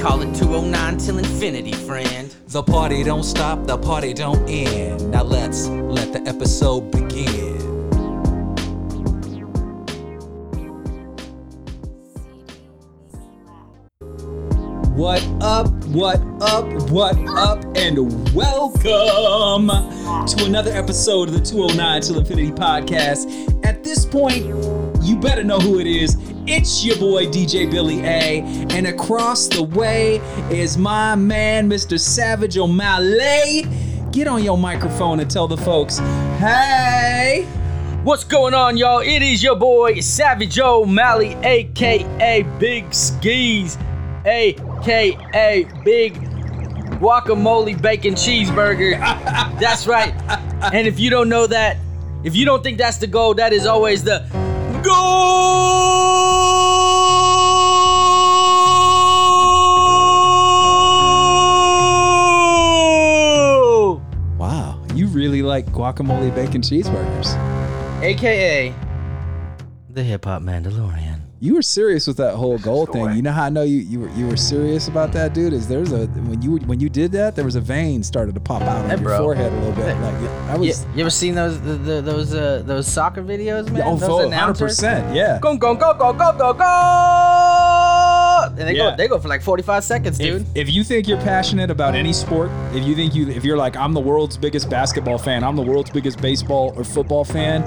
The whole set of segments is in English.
call it 209 till infinity, friend. The party don't stop, the party don't end. Now let's let the episode begin. What up, what up, what up, and welcome to another episode of the 209 Till Infinity podcast. At this point, you better know who it is. It's your boy DJ Billy A, and across the way is my man, Mr. Savage O'Malley. Get on your microphone and tell the folks, hey. What's going on, y'all? It is your boy Savage O'Malley, aka Big Skis, aka Big Guacamole Bacon Cheeseburger. that's right. And if you don't know that, if you don't think that's the goal, that is always the goal. Really like guacamole bacon cheeseburgers. AKA the Hip Hop Mandalorian. You were serious with that whole goal Score. thing. You know how I know you, you were you were serious about that, dude? Is there's a when you when you did that, there was a vein started to pop out on Hey, your bro. forehead a little bit. Hey. Like I was you ever seen those the, the, those uh, those soccer videos, man? oh, those full, announcers? 100%. Yeah. Go go go go go go go! And they Yeah. go they go for like 45 seconds, dude. If, if you think you're passionate about any sport, if you think you if you're like I'm the world's biggest basketball fan, I'm the world's biggest baseball or football fan,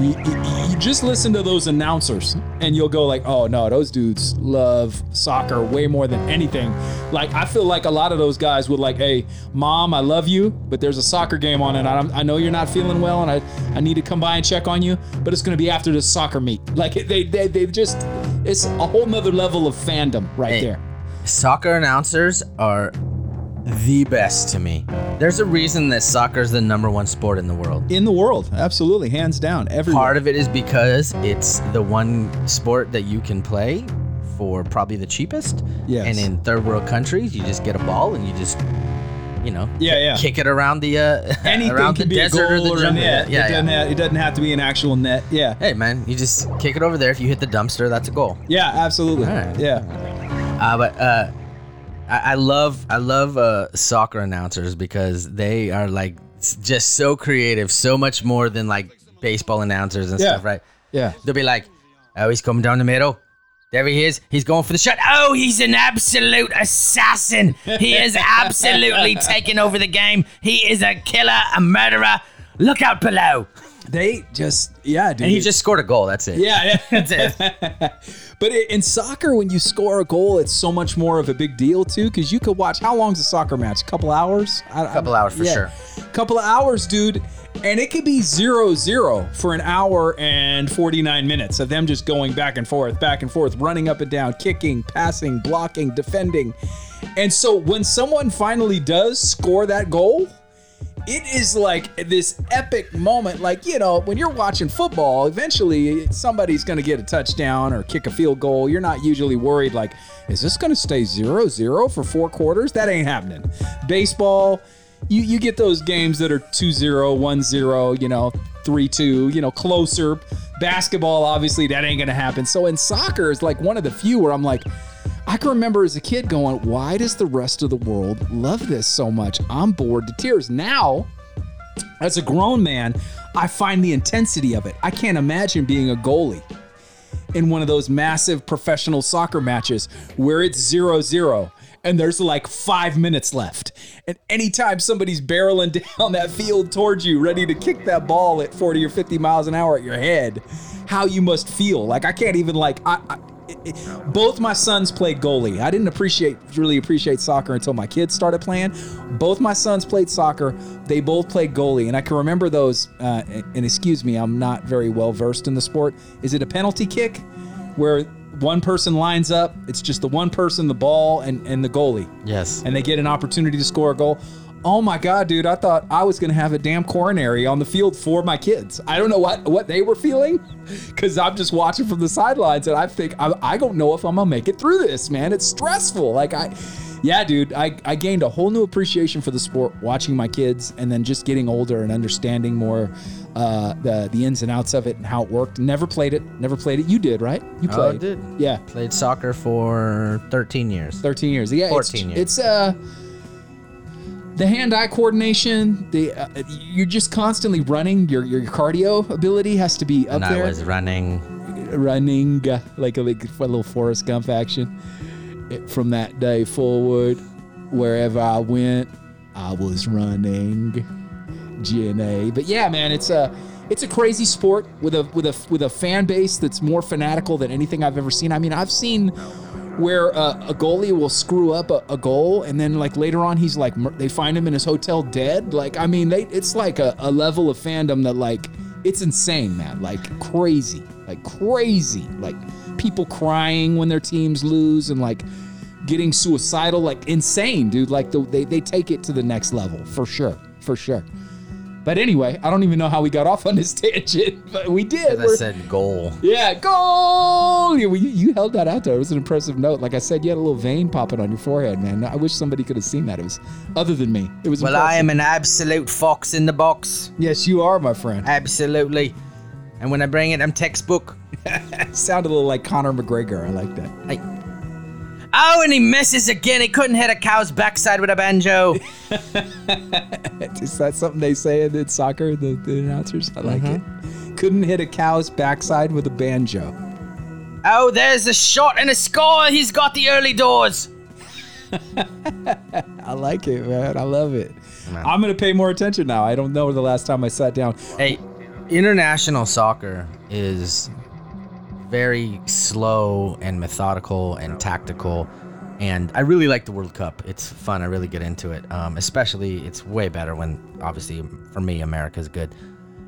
you, you, you just listen to those announcers and you'll go like, "Oh no, those dudes love soccer way more than anything." Like I feel like a lot of those guys would like, "Hey, mom, I love you, but there's a soccer game on and I, I know you're not feeling well and I I need to come by and check on you, but it's going to be after the soccer meet." Like they they they just it's a whole nother level of fandom right Hey. there. Soccer announcers are the best to me. There's a reason that soccer is the number one sport in the world. in the world absolutely hands down everywhere Part of it is because it's the one sport that you can play for probably the cheapest. Yes. And in third world countries, you just get a ball and you just, you know, Yeah, yeah. kick it around the uh, anything around can the be a desert or goal the or a jungle. net. Yeah, it, yeah. doesn't have, it doesn't have to be an actual net yeah Hey man, you just kick it over there. If you hit the dumpster, that's a goal. yeah absolutely right. yeah Uh, but uh, I, I love I love uh, soccer announcers because they are like just so creative, so much more than like baseball announcers and Yeah. stuff, right? yeah They'll be like, "Oh, he's coming down the middle. There he is. He's going for the shot. Oh, he's an absolute assassin. He is absolutely taking over the game. He is a killer, a murderer. Look out below." They just yeah dude And he just scored a goal. That's it. yeah, yeah. That's it. but in soccer when you score a goal it's so much more of a big deal too because you could watch how long's a soccer match a couple hours a Couple hours for sure. couple of hours dude and it could be zero zero for an hour and 49 minutes of them just going back and forth back and forth running up and down kicking passing blocking defending and so when someone finally does score that goal it is like this epic moment. Like, you know, when you're watching football, eventually somebody's going to get a touchdown or kick a field goal. You're not usually worried, like, is this going to stay 0 0 for four quarters? That ain't happening. Baseball, you, you get those games that are 2 0, 1 0, you know, 3 2, you know, closer. Basketball, obviously, that ain't going to happen. So in soccer, it's like one of the few where I'm like, I can remember as a kid going, why does the rest of the world love this so much? I'm bored to tears. Now, as a grown man, I find the intensity of it. I can't imagine being a goalie in one of those massive professional soccer matches where it's 0 0 and there's like five minutes left. And anytime somebody's barreling down that field towards you, ready to kick that ball at 40 or 50 miles an hour at your head, how you must feel. Like, I can't even, like, I, I it- it- both my sons played goalie. I didn't appreciate really appreciate soccer until my kids started playing. Both my sons played soccer. They both played goalie, and I can remember those. Uh, and excuse me, I'm not very well versed in the sport. Is it a penalty kick where one person lines up? It's just the one person, the ball, and and the goalie, Yes. and they get an opportunity to score a goal. Oh my god, dude! I thought I was gonna have a damn coronary on the field for my kids. I don't know what what they were feeling, because I'm just watching from the sidelines, and I think I, I don't know if I'm gonna make it through this, man. It's stressful. Like I, yeah, dude, I, I gained a whole new appreciation for the sport watching my kids, and then just getting older and understanding more uh, the the ins and outs of it and how it worked. Never played it. Never played it. You did, right? You played. Oh, I did. Yeah. Played soccer for 13 years. 13 years. Yeah, 14 it's, years. It's uh the hand-eye coordination. The uh, you're just constantly running. Your your cardio ability has to be up And I was running. running uh, like a, like a little Forrest Gump action. It- From that day forward, wherever I went, I was running. GNA. But yeah, man, it's a it's a crazy sport with a with a with a fan base that's more fanatical than anything I've ever seen. I mean, I've seen where uh, a goalie will screw up a, a goal and then like later on he's like they find him in his hotel dead. Like I mean, they it's like a, a level of fandom that like it's insane, man. Like crazy, like crazy. Like people crying when their teams lose and like getting suicidal, like insane, dude. Like the, they they take it to the next level for sure, for sure. But anyway, I don't even know how we got off on this tangent, but we did. I said, goal. yeah, goal! Yeah, well, you, you held that out there. It was an impressive note. Like I said, you had a little vein popping on your forehead, man. I wish somebody could have seen that. It was other than me. It was. Well, I am an absolute fox in the box. Yes, you are, my friend. Absolutely. And when I bring it, I'm textbook. Sound a little like Conor McGregor. I like that. Hey. Oh, and he misses again. He couldn't hit a cow's backside with a banjo. Is that something they say in soccer? The, the announcers. I like Mm-hmm. it. Couldn't hit a cow's backside with a banjo. oh, there's a shot and a score. He's got the early doors. I like it, man. I love it. I'm gonna pay more attention now. I don't know the last time I sat down. Hey, international soccer is very slow and methodical and tactical. And I really like the World Cup. It's fun. I really get into it. Um, especially, it's way better when, obviously, for me, America's good.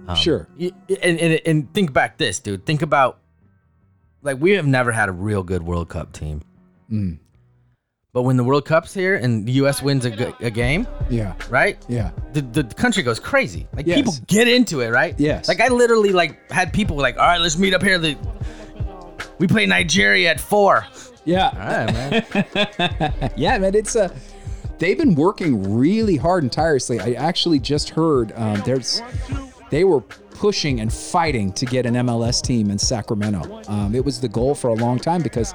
Um, Sure. And, and, and think back this, dude. Think about, like, we have never had a real good World Cup team. Mm. But when the World Cup's here and the U.S. wins a game, Yeah. right? Yeah. the, the country goes crazy. Like Yes. people get into it, right? Yes. Like I literally like had people like, all right, let's meet up here. The, we play Nigeria at four. Yeah. All right, man. Yeah, man, it's uh they've been working really hard and tirelessly. I actually just heard um, there's they were pushing and fighting to get an MLS team in Sacramento. Um, it was the goal for a long time because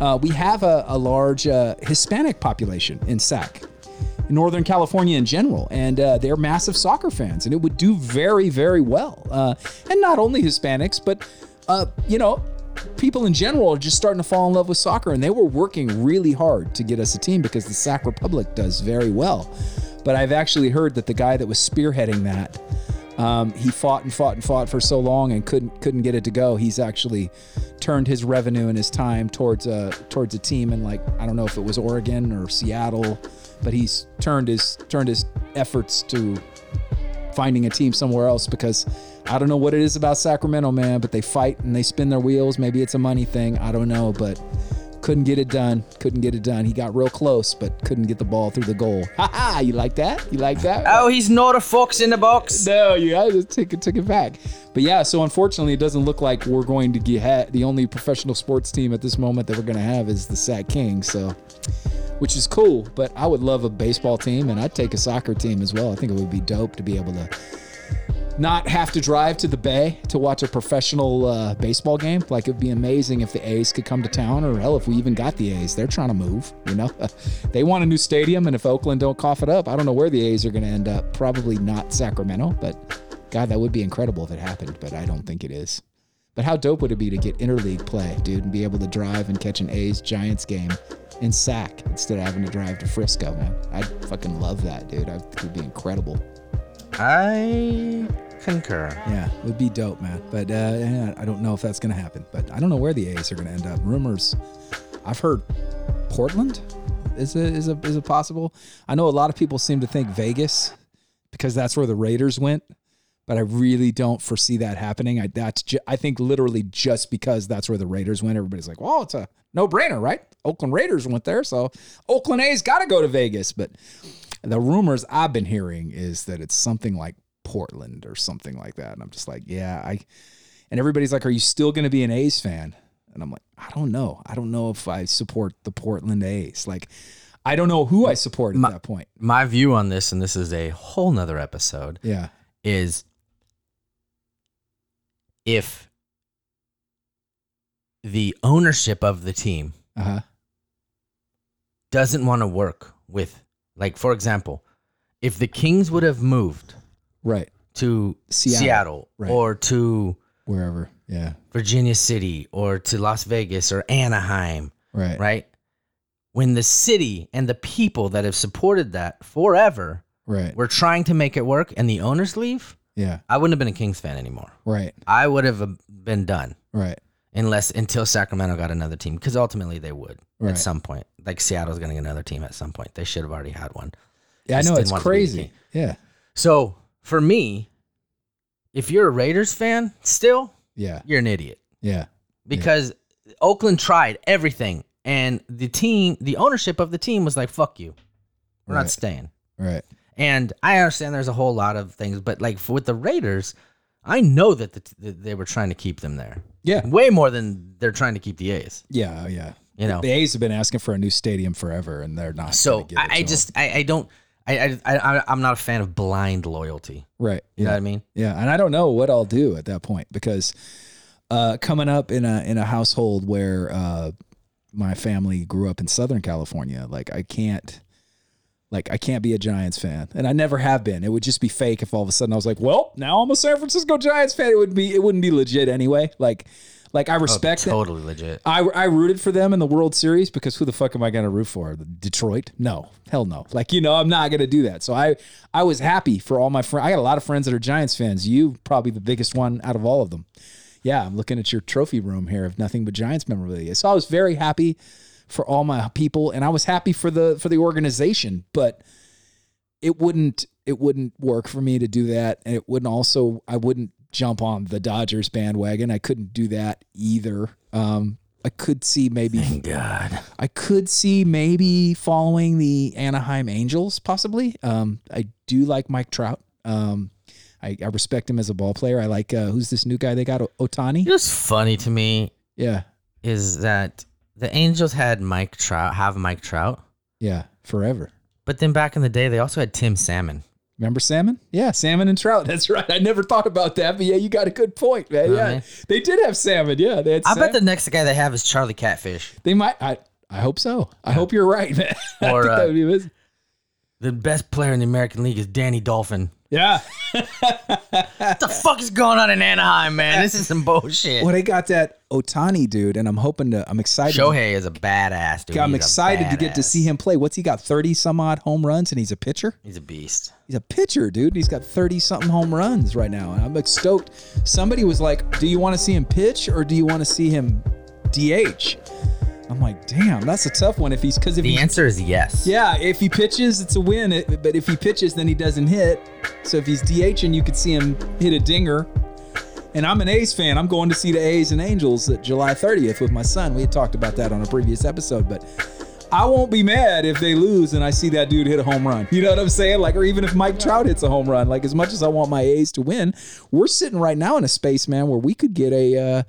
uh, we have a, a large uh, Hispanic population in Sac. Northern California in general, and uh, they're massive soccer fans, and it would do very, very well. Uh, and not only Hispanics, but uh, you know, people in general are just starting to fall in love with soccer, and they were working really hard to get us a team because the Sac Republic does very well. But I've actually heard that the guy that was spearheading that, um, he fought and fought and fought for so long and couldn't couldn't get it to go. He's actually turned his revenue and his time towards a towards a team in like I don't know if it was Oregon or Seattle, but he's turned his turned his efforts to finding a team somewhere else because I don't know what it is about Sacramento, man, but they fight and they spin their wheels. Maybe it's a money thing. I don't know, but couldn't get it done. Couldn't get it done. He got real close, but couldn't get the ball through the goal. Ha ha! You like that? You like that? Oh, he's not a fox in the box. No, you I just take it, took it back. But yeah, so unfortunately, it doesn't look like we're going to get ha- the only professional sports team at this moment that we're going to have is the Sac Kings. So, which is cool. But I would love a baseball team, and I'd take a soccer team as well. I think it would be dope to be able to not have to drive to the Bay to watch a professional uh, baseball game. Like it'd be amazing if the A's could come to town, or hell, if we even got the A's. They're trying to move. You know, they want a new stadium, and if Oakland don't cough it up, I don't know where the A's are going to end up. Probably not Sacramento, but God, that would be incredible if it happened. But I don't think it is. But how dope would it be to get interleague play, dude, and be able to drive and catch an A's Giants game in Sac instead of having to drive to Frisco, man? I'd fucking love that, dude. I it would be incredible. I concur. Yeah, it would be dope, man. But uh, I don't know if that's going to happen. But I don't know where the A's are going to end up. Rumors, I've heard Portland is a, is a is a possible. I know a lot of people seem to think Vegas because that's where the Raiders went. But I really don't foresee that happening. I that's ju- I think literally just because that's where the Raiders went, everybody's like, "Well, it's a no brainer, right?" Oakland Raiders went there, so Oakland A's got to go to Vegas. But the rumors I've been hearing is that it's something like Portland or something like that. And I'm just like, yeah, I and everybody's like, Are you still gonna be an A's fan? And I'm like, I don't know. I don't know if I support the Portland A's. Like, I don't know who I support at My- that point. My view on this, and this is a whole nother episode, Yeah. is if the ownership of the team Uh-huh. doesn't want to work with, like, for example, if the Kings would have moved Right. to Seattle, Seattle, right. or to Wherever. Yeah. Virginia City or to Las Vegas or Anaheim, Right. right? When the city and the people that have supported that forever Right. were trying to make it work and the owners leave, Yeah. I wouldn't have been a Kings fan anymore. Right. I would have uh, been done Right. Unless until Sacramento got another team because ultimately they would Right. at some point. Like Seattle's going to get another team at some point. They should have already had one. Yeah, I know it's want to be the crazy. Yeah. So for me, if you're a Raiders fan, still Yeah. you're an idiot. Yeah. because Oakland tried everything, and the team, the ownership of the team was like, "Fuck you, we're Right. not staying." Right. And I understand there's a whole lot of things, but like with the Raiders, I know that, the, that they were trying to keep them there Yeah. way more than they're trying to keep the A's. Yeah. Yeah. You know, The A's have been asking for a new stadium forever, and they're not. so I, I just I, I don't I, I I I'm not a fan of blind loyalty. right. You yeah. know what I mean? Yeah, and I don't know what I'll do at that point because uh, coming up in a in a household where uh, my family grew up in Southern California, like I can't, like I can't be a Giants fan, and I never have been. It would just be fake if all of a sudden I was like, well, now I'm a San Francisco Giants fan. It would be it wouldn't be legit anyway. Like, like I oh, respect it. Totally legit. I, I rooted for them in the World Series because who the fuck am I going to root for? Detroit? No, hell no. Like you know, I'm not going to do that. So I I was happy for all my friends. I got a lot of friends that are Giants fans. You probably the biggest one out of all of them. Yeah, I'm looking at your trophy room here of nothing but Giants memorabilia. So I was very happy for all my people, and I was happy for the for the organization. But it wouldn't it wouldn't work for me to do that, and it wouldn't also I wouldn't jump on the Dodgers bandwagon. I couldn't do that either. Um, I could see maybe God. I could see maybe following the Anaheim Angels, possibly. Um, I do like Mike Trout. Um, I, I respect him as a ball player. I like uh, who's this new guy they got, Otani. What's funny to me Yeah, is that the Angels had Mike Trout, have Mike Trout, yeah, forever. but then back in the day they also had Tim Salmon. Remember salmon? Yeah, salmon and trout. That's right. I never thought about that, but yeah, you got a good point, man. Yeah, they did have salmon. Yeah, they had. I bet the next guy they have is Charlie Catfish. they might. I I hope so. I hope you're right, man. I Or, think uh, that would be amazing. The best player in the American League is Danny Dolphin. Yeah. What the fuck is going on in Anaheim, man? This is some bullshit. Well, they got that Otani dude, and I'm hoping to. I'm excited. to- Shohei is a badass dude. I'm He's a excited to get to badass. see him play. What's he got? 30 some odd home runs, and he's a pitcher. He's a beast. He's a pitcher, dude. He's got 30 something home runs right now. And I'm like stoked. Somebody was like, Do you want to see him pitch or do you want to see him DH? I'm like, Damn, that's a tough one. If he's, because if The he, answer is yes. yeah, if he pitches, it's a win. It- But if he pitches, then he doesn't hit. So if he's DHing, you could see him hit a dinger. And I'm an A's fan. I'm going to see the A's and Angels at July 30th with my son. We had talked about that on a previous episode, but I won't be mad if they lose and I see that dude hit a home run. You know what I'm saying? Like, or even if Mike Trout hits a home run. Like, as much as I want my A's to win, we're sitting right now in a space, man, where we could get a, uh,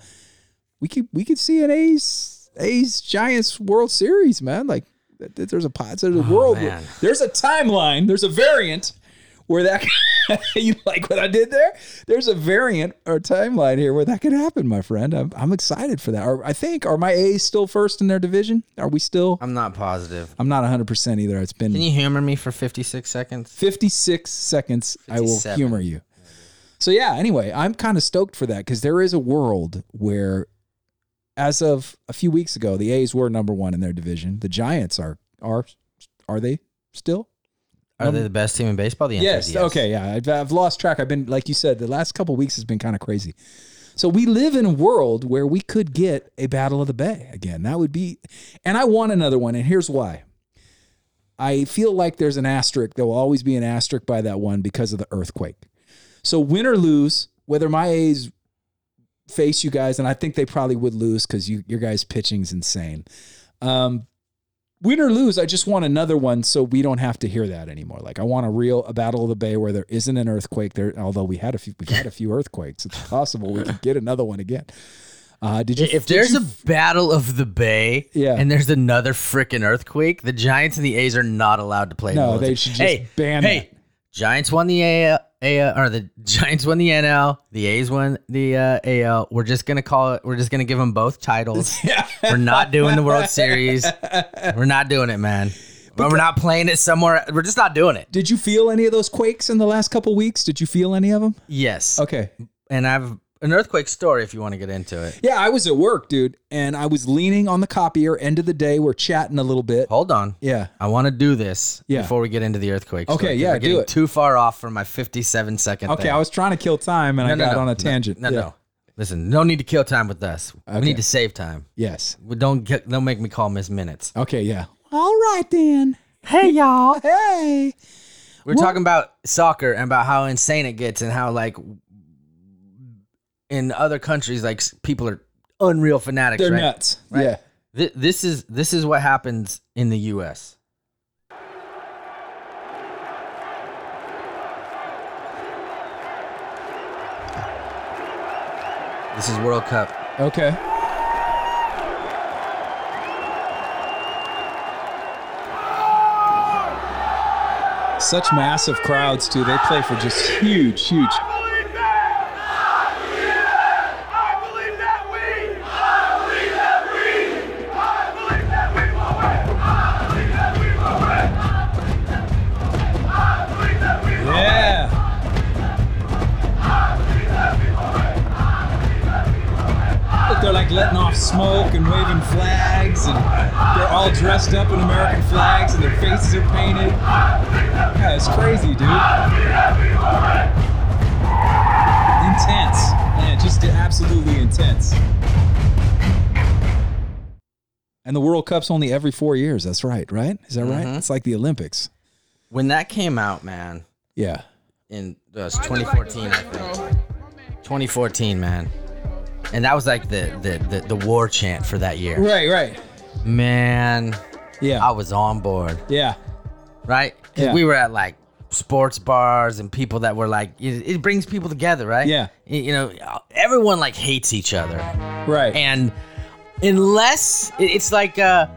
we could we could see an A's A's Giants World Series, man. Like, th- th- there's a pot, there's a oh, world, man. there's a timeline, there's a variant where that you like what I did there? There's a variant or timeline here where that could happen, my friend. I'm, I'm excited for that. Are, I think are my A's still first in their division? Are we still? I'm not positive. I'm not 100 percent either. It's been Can you humor me for 56 seconds? 56 seconds. I will humor you. So yeah. Anyway, I'm kind of stoked for that because there is a world where, as of a few weeks ago, the A's were number one in their division. The Giants are are are they still? Are they the best team in baseball? The answer Yes. yes. Okay. Yeah. I've, I've lost track. I've been, like you said, the last couple weeks has been kind of crazy. So we live in a world where we could get a Battle of the Bay again. That would be, and I want another one. And here's why. I feel like there's an asterisk. There will always be an asterisk by that one because of the earthquake. So win or lose, whether my A's face you guys, and I think they probably would lose because you your guys' pitching's insane. Um, win or lose, I just want another one so we don't have to hear that anymore. Like I want a real a battle of the bay where there isn't an earthquake there. Although we had a few, we've had a few earthquakes. It's possible we could get another one again. Uh, did you? If did there's you- a battle of the Bay Yeah. and there's another freaking earthquake, the Giants and the A's are not allowed to play. No, they should just hey, ban Hey, that. Giants won the AL, AL, or the Giants won the NL. The A's won the uh, AL. We're just gonna call it. We're just gonna give them both titles. We're not doing the World Series. We're not doing it, man. But we're not playing it somewhere. We're just not doing it. did you feel any of those quakes in the last couple weeks? Did you feel any of them? Yes. Okay. And I have an earthquake story if you want to get into it. Yeah, I was at work, dude, and I was leaning on the copier. End of the day, we're chatting a little bit. Hold on. Yeah. I want to do this Yeah. before we get into the earthquake. Okay, story, 'cause yeah, we're do getting it. Too far off from my 57 second. Okay, thing. I was trying to kill time and I got on a tangent. No, Yeah. no. Listen, no need to kill time with us. Okay. We need to save time. Yes. We don't get, don't make me call Miss Minutes. Okay, yeah. All right then. Hey y'all. Hey. We're talking about soccer and about how insane it gets and how like in other countries like people are unreal fanatics. They're right? nuts. Right. Yeah. Th- this is this is what happens in the U.S. This is World Cup. Okay. Such massive crowds too. They play for just huge, huge. Waving flags, and they're all dressed up in American flags, and their faces are painted. Yeah, it's crazy, dude. Intense. Man, just absolutely intense. And the World Cup's only every four years. That's right, right? Is that right? It's like the Olympics. When that came out, man, Yeah. in uh, 2014, I think. 2014, man. And that was like the, the the the war chant for that year. Right, right. Man, Yeah. I was on board, yeah. right? 'Cause Yeah. we were at like sports bars and people that were like it, it brings people together, right? Yeah. Y- You know, everyone like hates each other. Right. And unless it- it's like uh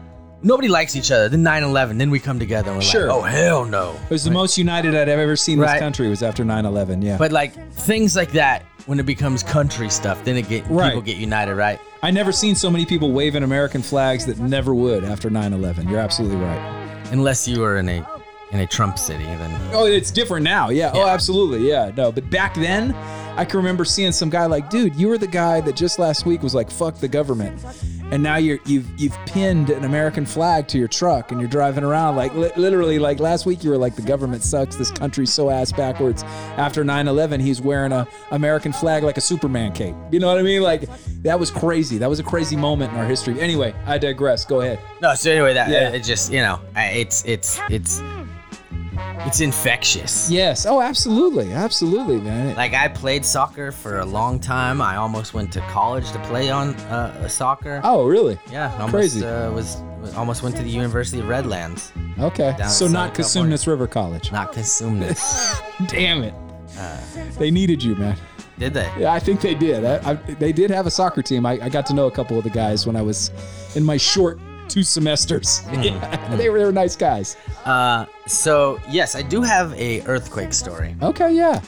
nobody likes each other, then 9/11, then we come together and we're Sure. like, "Oh hell no." It was the most united I'd ever seen this country was after 9/11. Yeah. But like things like that when it becomes country stuff, then it get Right. people get united, right? I never seen so many people waving American flags that never would after 9/11. You're absolutely right. Unless you were in a in a Trump city, then Oh, it's different now. Yeah. Oh, absolutely. Yeah. No, but back then, I can remember seeing some guy like, dude, you were the guy that just last week was like, fuck the government, and now you're you've you've pinned an American flag to your truck and you're driving around like li- literally like last week you were like the government sucks. This country's so ass backwards. After 9/11, he's wearing a American flag like a Superman cape. You know what I mean? Like that was crazy. That was a crazy moment in our history. Anyway, I digress. Go ahead. No, so anyway, that Yeah. it just you know, it's it's it's it's infectious. Yes. Oh, absolutely. Absolutely, man. Like I played soccer for a long time. I almost went to college to play on uh, soccer. oh, really? Yeah, almost, crazy. Uh, was, was almost went to the University of Redlands, Okay. So not Southern River College. not Consumnes. Damn it. Uh. they needed you, man. Did they? Yeah, I think they did. I, I, they did have a soccer team. I, I got to know a couple of the guys when I was in my short two semesters. Yeah, they were they were nice guys. Uh, so yes, I do have a earthquake story. Okay, yeah.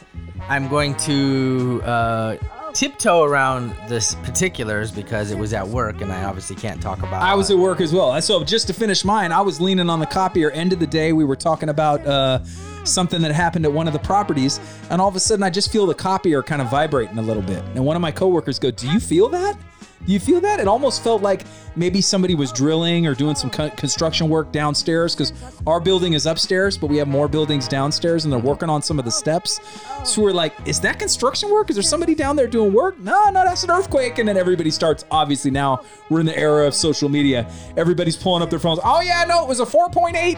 I'm going to uh, tiptoe around this particulars because it was at work, and I obviously can't talk about. I was at work as well. So just to finish mine, I was leaning on the copier. End of the day, we were talking about uh, something that happened at one of the properties, and all of a sudden, I just feel the copier kind of vibrating a little bit. And one of my coworkers go, "Do you feel that? Do you feel that?" It almost felt like maybe somebody was drilling or doing some co- construction work downstairs because our building is upstairs, but we have more buildings downstairs, and they're working on some of the steps. So we're like, "Is that construction work? Is there somebody down there doing work?" No, no, that's an earthquake. And then everybody starts. Obviously, now we're in the era of social media. Everybody's pulling up their phones. Oh yeah, no, it was a 4.8.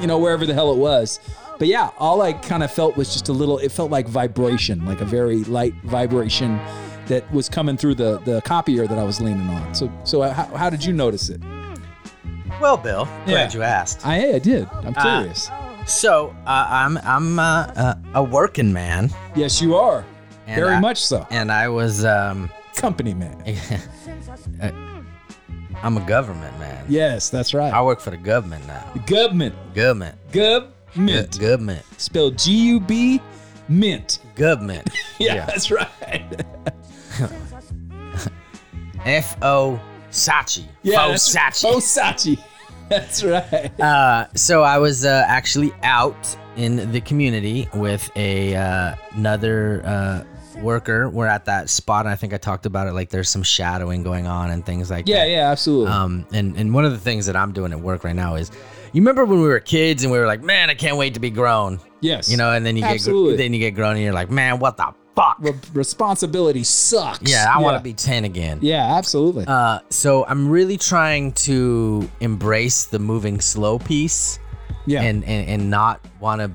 You know, wherever the hell it was. But yeah, all I kind of felt was just a little. It felt like vibration, like a very light vibration that was coming through the the copier that I was leaning on. So so uh, how, how did you notice it? well, Bill. Yeah. Glad you asked. I I did. I'm Ah. curious. So uh, I'm I'm uh, uh, a working man, yes, you are. And Very I- much so. and I was um, Company man. I'm a government man. Yes, that's right. I work for the government now. Government. Government. Government. Gu- Government. Spelled G U B mint. Government. Yeah, that's right. F O Sachi. Yeah, that's- Fosachi. Fosachi. That's right. Uh, so I was uh, actually out in the community with a uh, another uh, worker. We're at that spot, and I think I talked about it. Like there's some shadowing going on and things like Yeah, that. yeah, absolutely. Um, and and one of the things that I'm doing at work right now is, you remember when we were kids and we were like, man, I can't wait to be grown. yes. You know, and then you Absolutely. get then you get grown and you're like, man, what the fuck? Re- responsibility sucks. yeah, I want to be ten again. Yeah, absolutely. Uh, so I'm really trying to embrace the moving slow piece. yeah. and and, and not want to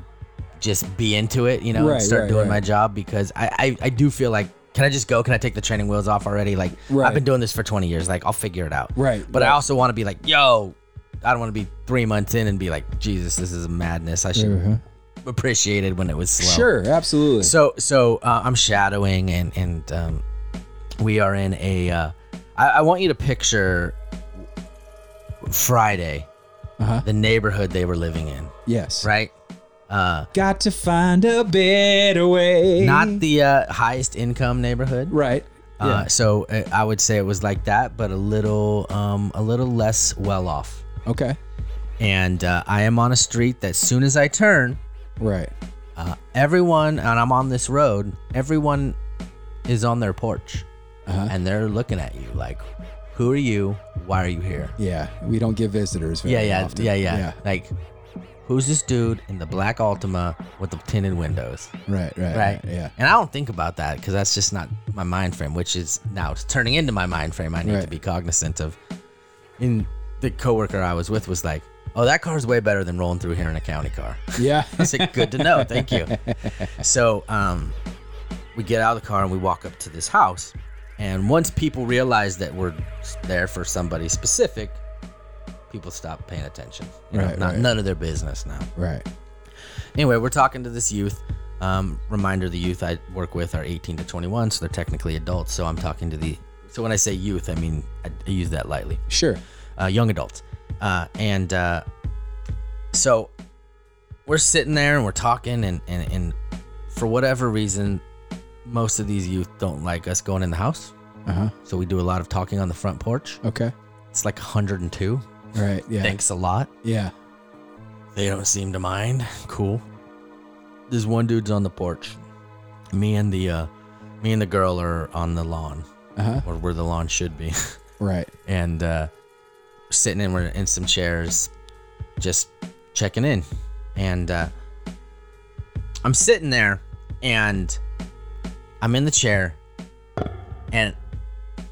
just be into it, you know, Right, and start right, doing right. my job because I, I I do feel like can I just go? Can I take the training wheels off already? Like Right. I've been doing this for 20 years. Like I'll figure it out. Right, But I also want to be like, yo, I don't want to be three months in and be like, Jesus, this is madness. I should have appreciated when it was slow. Sure, absolutely. So so uh, I'm shadowing and and um, we are in a. Uh, I, I want you to picture Friday, Uh-huh. the neighborhood they were living in, yes. right? Uh, Got to find a better way. not the uh, highest income neighborhood. right. Uh, Yeah. so uh, I would say it was like that, but a little um, a little less well off. okay. And uh, I am on a street that, as soon as I turn, Right. uh, everyone, and I'm on this road, everyone is on their porch, Uh-huh. and they're looking at you like, "Who are you? Why are you here?" Yeah. We don't get visitors very Yeah, yeah, often. yeah, yeah, Like, who's this dude in the black Altima with the tinted windows? Right, right, right? Yeah. And I don't think about that because that's just not my mind frame, which is now it's turning into my mind frame. I need to be cognizant of. In the coworker I was with was like, "Oh, that car's way better than rolling through here in a county car." Yeah. I said, "Good to know, thank you." So, um, we get out of the car and we walk up to this house, and once people realize that we're there for somebody specific, people stop paying attention. You know, Right, not right. none of their business now. right. Anyway, we're talking to this youth. Um, reminder: the youth I work with are 18 to 21, so they're technically adults. So I'm talking to the. So when I say youth, I mean I, I use that lightly. Sure. Uh, young adults, uh, and uh, so we're sitting there and we're talking, and, and and for whatever reason, most of these youth don't like us going in the house. Uh huh. So we do a lot of talking on the front porch. Okay. It's like 102. Right. Yeah. Thanks a lot. Yeah. They don't seem to mind. Cool. There's one dude's on the porch. Me and the uh me and the girl are on the lawn. Uh huh. Or where the lawn should be. Right. and uh sitting in in some chairs just checking in. And uh I'm sitting there and I'm in the chair and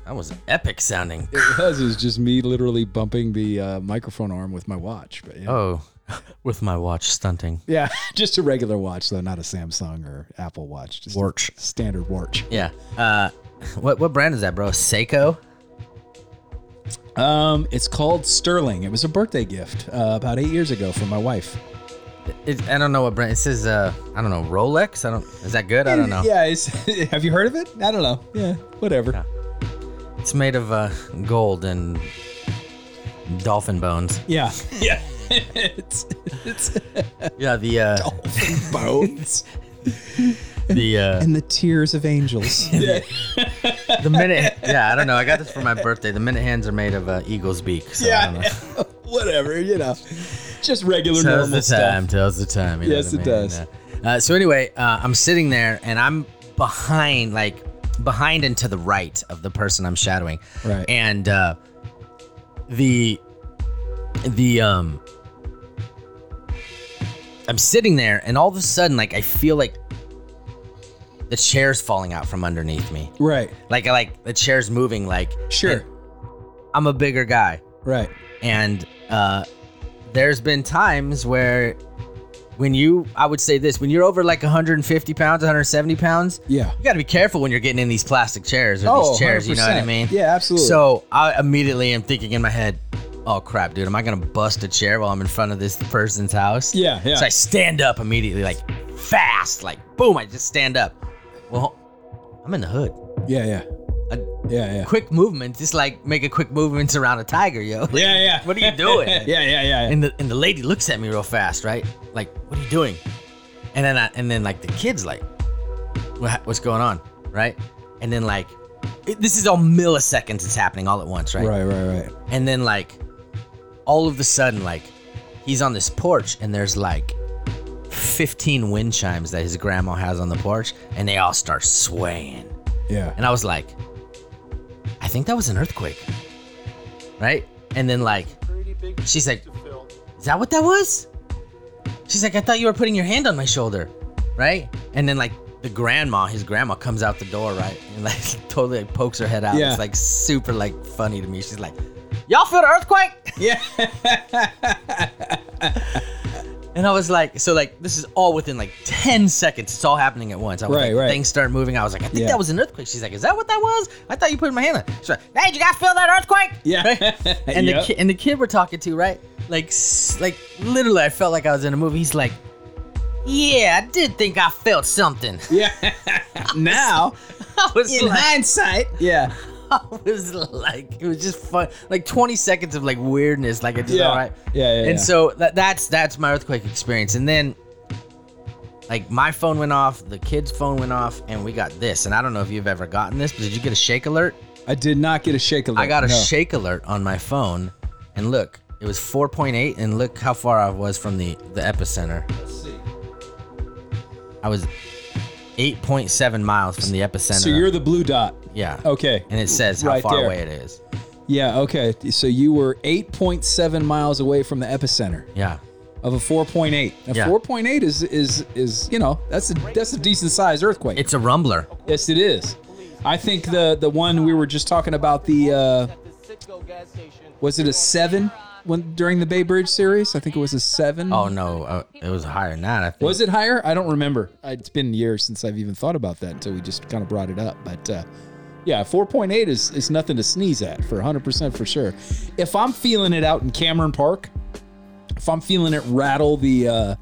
that was epic sounding. It was. It was just me literally bumping the uh, microphone arm with my watch. But yeah. Oh, with my watch stunting. Yeah, just a regular watch though, not a Samsung or Apple Watch. Just a Watch. standard watch. Yeah. Uh what what brand is that, bro? Seiko? Um, it's called Sterling. It was a birthday gift uh, about eight years ago from my wife. It, I don't know what brand. It says, uh, I don't know, Rolex. I don't. Is that good? I don't know. Yeah, it's, have you heard of it? I don't know. Yeah, whatever. It's made of uh, gold and Dolphin bones. Yeah. Yeah. it's it's Yeah, the uh, bones the uh, and the tears of angels. yeah. the minute. Yeah, I don't know. I got this for my birthday. The minute hands are made of uh, eagle's beak. So I don't know. Yeah. Whatever, you know. Just regular tells normal the stuff. time. Tells the time. you know Yes, what I it mean? does. Uh, uh, so anyway, uh, I'm sitting there and I'm behind, like behind and to the right of the person I'm shadowing. Right. And uh, the the um, I'm sitting there and all of a sudden, like I feel like the chair's falling out from underneath me. Right. Like like the chair's moving. Like Sure. I'm a bigger guy. Right. And uh, there's been times where when you, I would say this, when you're over like 150 pounds, 170 pounds, Yeah. you got to be careful when you're getting in these plastic chairs or Oh, these chairs. You know what I 100%. mean? Yeah, absolutely. So I immediately am thinking in my head, oh crap, dude, am I gonna bust a chair while I'm in front of this person's house? Yeah, yeah. So I stand up immediately, like fast, like boom, I just stand up. Well, I'm in the hood. Yeah, yeah. A Yeah, yeah. quick movement, just like making quick movements around a tiger, yo. Yeah, yeah. What are you doing? yeah, yeah, yeah. yeah. And the and the lady looks at me real fast, right? Like, what are you doing? And then I, and then like the kid's like, what, what's going on, right? And then like, it, this is all milliseconds. It's happening all at once, right? Right, right, right. And then like, all of a sudden, like, he's on this porch and there's like 15 wind chimes that his grandma has on the porch, and they all start swaying. Yeah. And I was like, I think that was an earthquake. Right? And then like she's like, Is that what that was? She's like, I thought you were putting your hand on my shoulder. Right? And then like the grandma, his grandma comes out the door, right? And like totally like pokes her head out. Yeah. It's like super like funny to me. She's like, Y'all feel the earthquake? Yeah. And I was like, so like this is all within like 10 seconds. It's all happening at once. I was Right, like, right. things start moving. I was like, I think Yeah. that was an earthquake. She's like, Is that what that was? I thought you put in my hand on. She's like, Hey, did you guys feel that earthquake? Yeah. And Yep. the kid and the kid we're talking to, right? Like, like literally, I felt like I was in a movie. He's like, "Yeah, I did think I felt something." Yeah. now, I was in like, hindsight. Yeah. I was like, it was just fun. Like 20 seconds of like weirdness. Like, I just Yeah. all right. Yeah, yeah, And yeah. so that, that's that's my earthquake experience. And then, like, my phone went off, the kid's phone went off, and we got this. And I don't know if you've ever gotten this, but did you get a shake alert? I did not get a shake alert. I got a no. shake alert on my phone, and look, it was 4.8, and look how far I was from the the epicenter. Let's see. I was 8.7 miles from the epicenter. So you're the blue dot. yeah. Okay. And it says how Right far there. away it is. Yeah, okay. So you were 8.7 miles away from the epicenter Yeah. of a 4.8. A Yeah. 4.8 is is is, you know, that's a that's a decent sized earthquake. It's a rumbler. yes, it is. I think the the one we were just talking about the uh was it a 7 when during the Bay Bridge series? I think it was a 7. Oh no, uh, it was higher than that. I think. Was it higher? I don't remember. It's been years since I've even thought about that until we just kind of brought it up. But uh, yeah, 4.8 is, is nothing to sneeze at for 100% for sure. If I'm feeling it out in Cameron Park, if I'm feeling it rattle the, uh,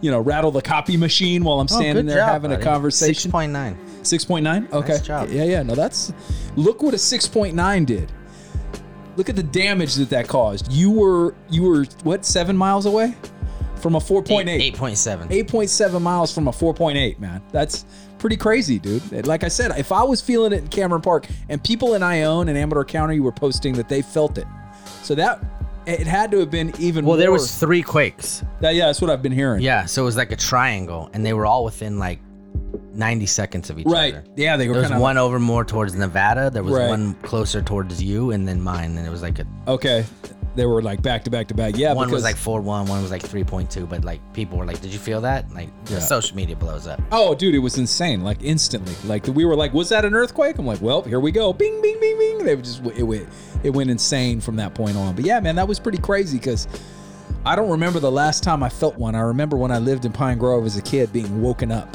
you know, rattle the copy machine while I'm Oh, standing good there job, having a conversation. 6.9. 6.9? Okay. Nice. Yeah, yeah. No, that's, look what a 6.9 did. Look at the damage that that caused. You were, you were, what, seven miles away from a 4.8? 8.7. 8.7 miles from a 4.8, man. That's pretty crazy, dude. Like I said, if I was feeling it in Cameron Park and people in Ione and Amador County were posting that they felt it. So that it had to have been even Well, there was three quakes. that, yeah, that's what I've been hearing. Yeah, so it was like a triangle, and they were all within like 90 seconds of each Right. other. Yeah, they were There was one over more towards Nevada. There was Right. one closer towards you, and then mine. And it was like a Okay. They were like back to back to back. Yeah, one was like four one, one was like three point two. But like people were like, "Did you feel that?" Like Yeah. social media blows up. Oh, dude, it was insane. Like instantly. Like we were like, "Was that an earthquake?" I'm like, "Well, here we go." Bing, bing, bing, bing. They just it went it went insane from that point on. But yeah, man, that was pretty crazy because I don't remember the last time I felt one. I remember when I lived in Pine Grove as a kid being woken up.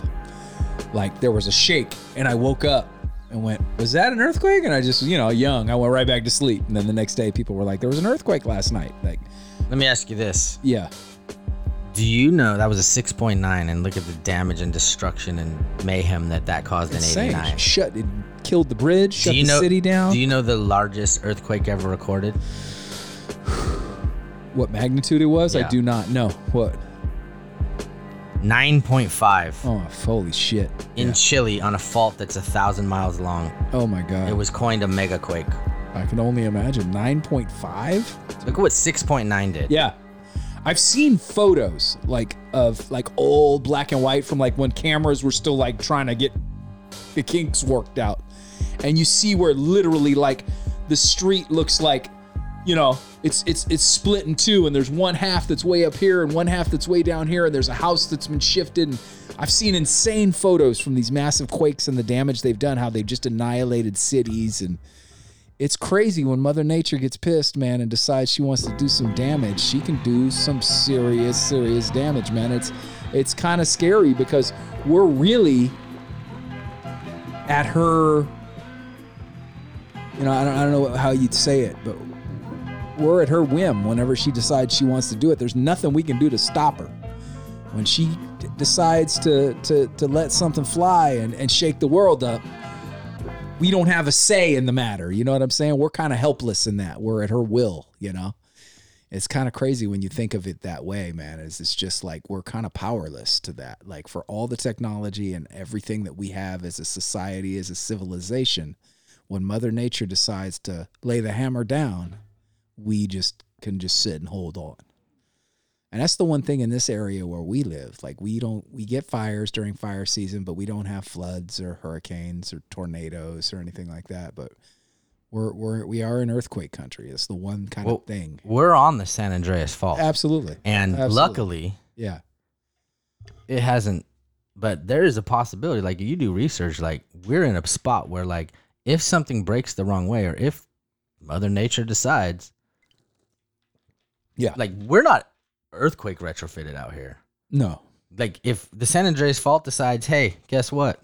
Like there was a shake, and I woke up and went, "Was that an earthquake?" And I just, you know, young, I went right back to sleep. And then the next day, people were like, "There was an earthquake last night." Like, Let me ask you this: yeah, Do you know that was a six point nine, and look at the damage and destruction and mayhem that that caused in insane. eighty nine? Shut it, killed the bridge, shut the know? city down. Do you know the largest earthquake ever recorded? What magnitude it was? I do not know. What? 9.5 Oh, holy shit. in Yeah. Chile on a fault that's a thousand miles long. Oh my god. It was coined a megaquake. I can only imagine. 9.5? Look at what 6.9 did. Yeah. I've seen photos like of like old black and white from like when cameras were still like trying to get the kinks worked out. And you see where literally like the street looks like you know, it's it's it's split in two and there's one half that's way up here and one half that's way down here and there's a house that's been shifted and I've seen insane photos from these massive quakes and the damage they've done, how they've just annihilated cities and it's crazy when Mother Nature gets pissed, man, and decides she wants to do some damage. She can do some serious, serious damage, man. It's it's kind of scary because we're really at her. You know, I don't, I don't know how you'd say it, but we're at her whim whenever she decides she wants to do it. There's nothing we can do to stop her. When she d- decides to to to let something fly and, and shake the world up, we don't have a say in the matter. You know what I'm saying? We're kind of helpless in that. We're at her will, you know? It's kind of crazy when you think of it that way, man. Is it's just like we're kind of powerless to that. Like for all the technology and everything that we have as a society, as a civilization, when Mother Nature decides to lay the hammer down, we just can just sit and hold on. And that's the one thing in this area where we live. Like we don't we get fires during fire season, but we don't have floods or hurricanes or tornadoes or anything like that. But we're we're we are an earthquake country. It's the one kind Well, of thing. We're on the San Andreas Fault. Absolutely. And Absolutely. luckily, Yeah. it hasn't but there is a possibility like you do research like we're in a spot where like if something breaks the wrong way or if mother nature decides Yeah. like we're not earthquake retrofitted out here No. like if the san andreas fault decides hey guess what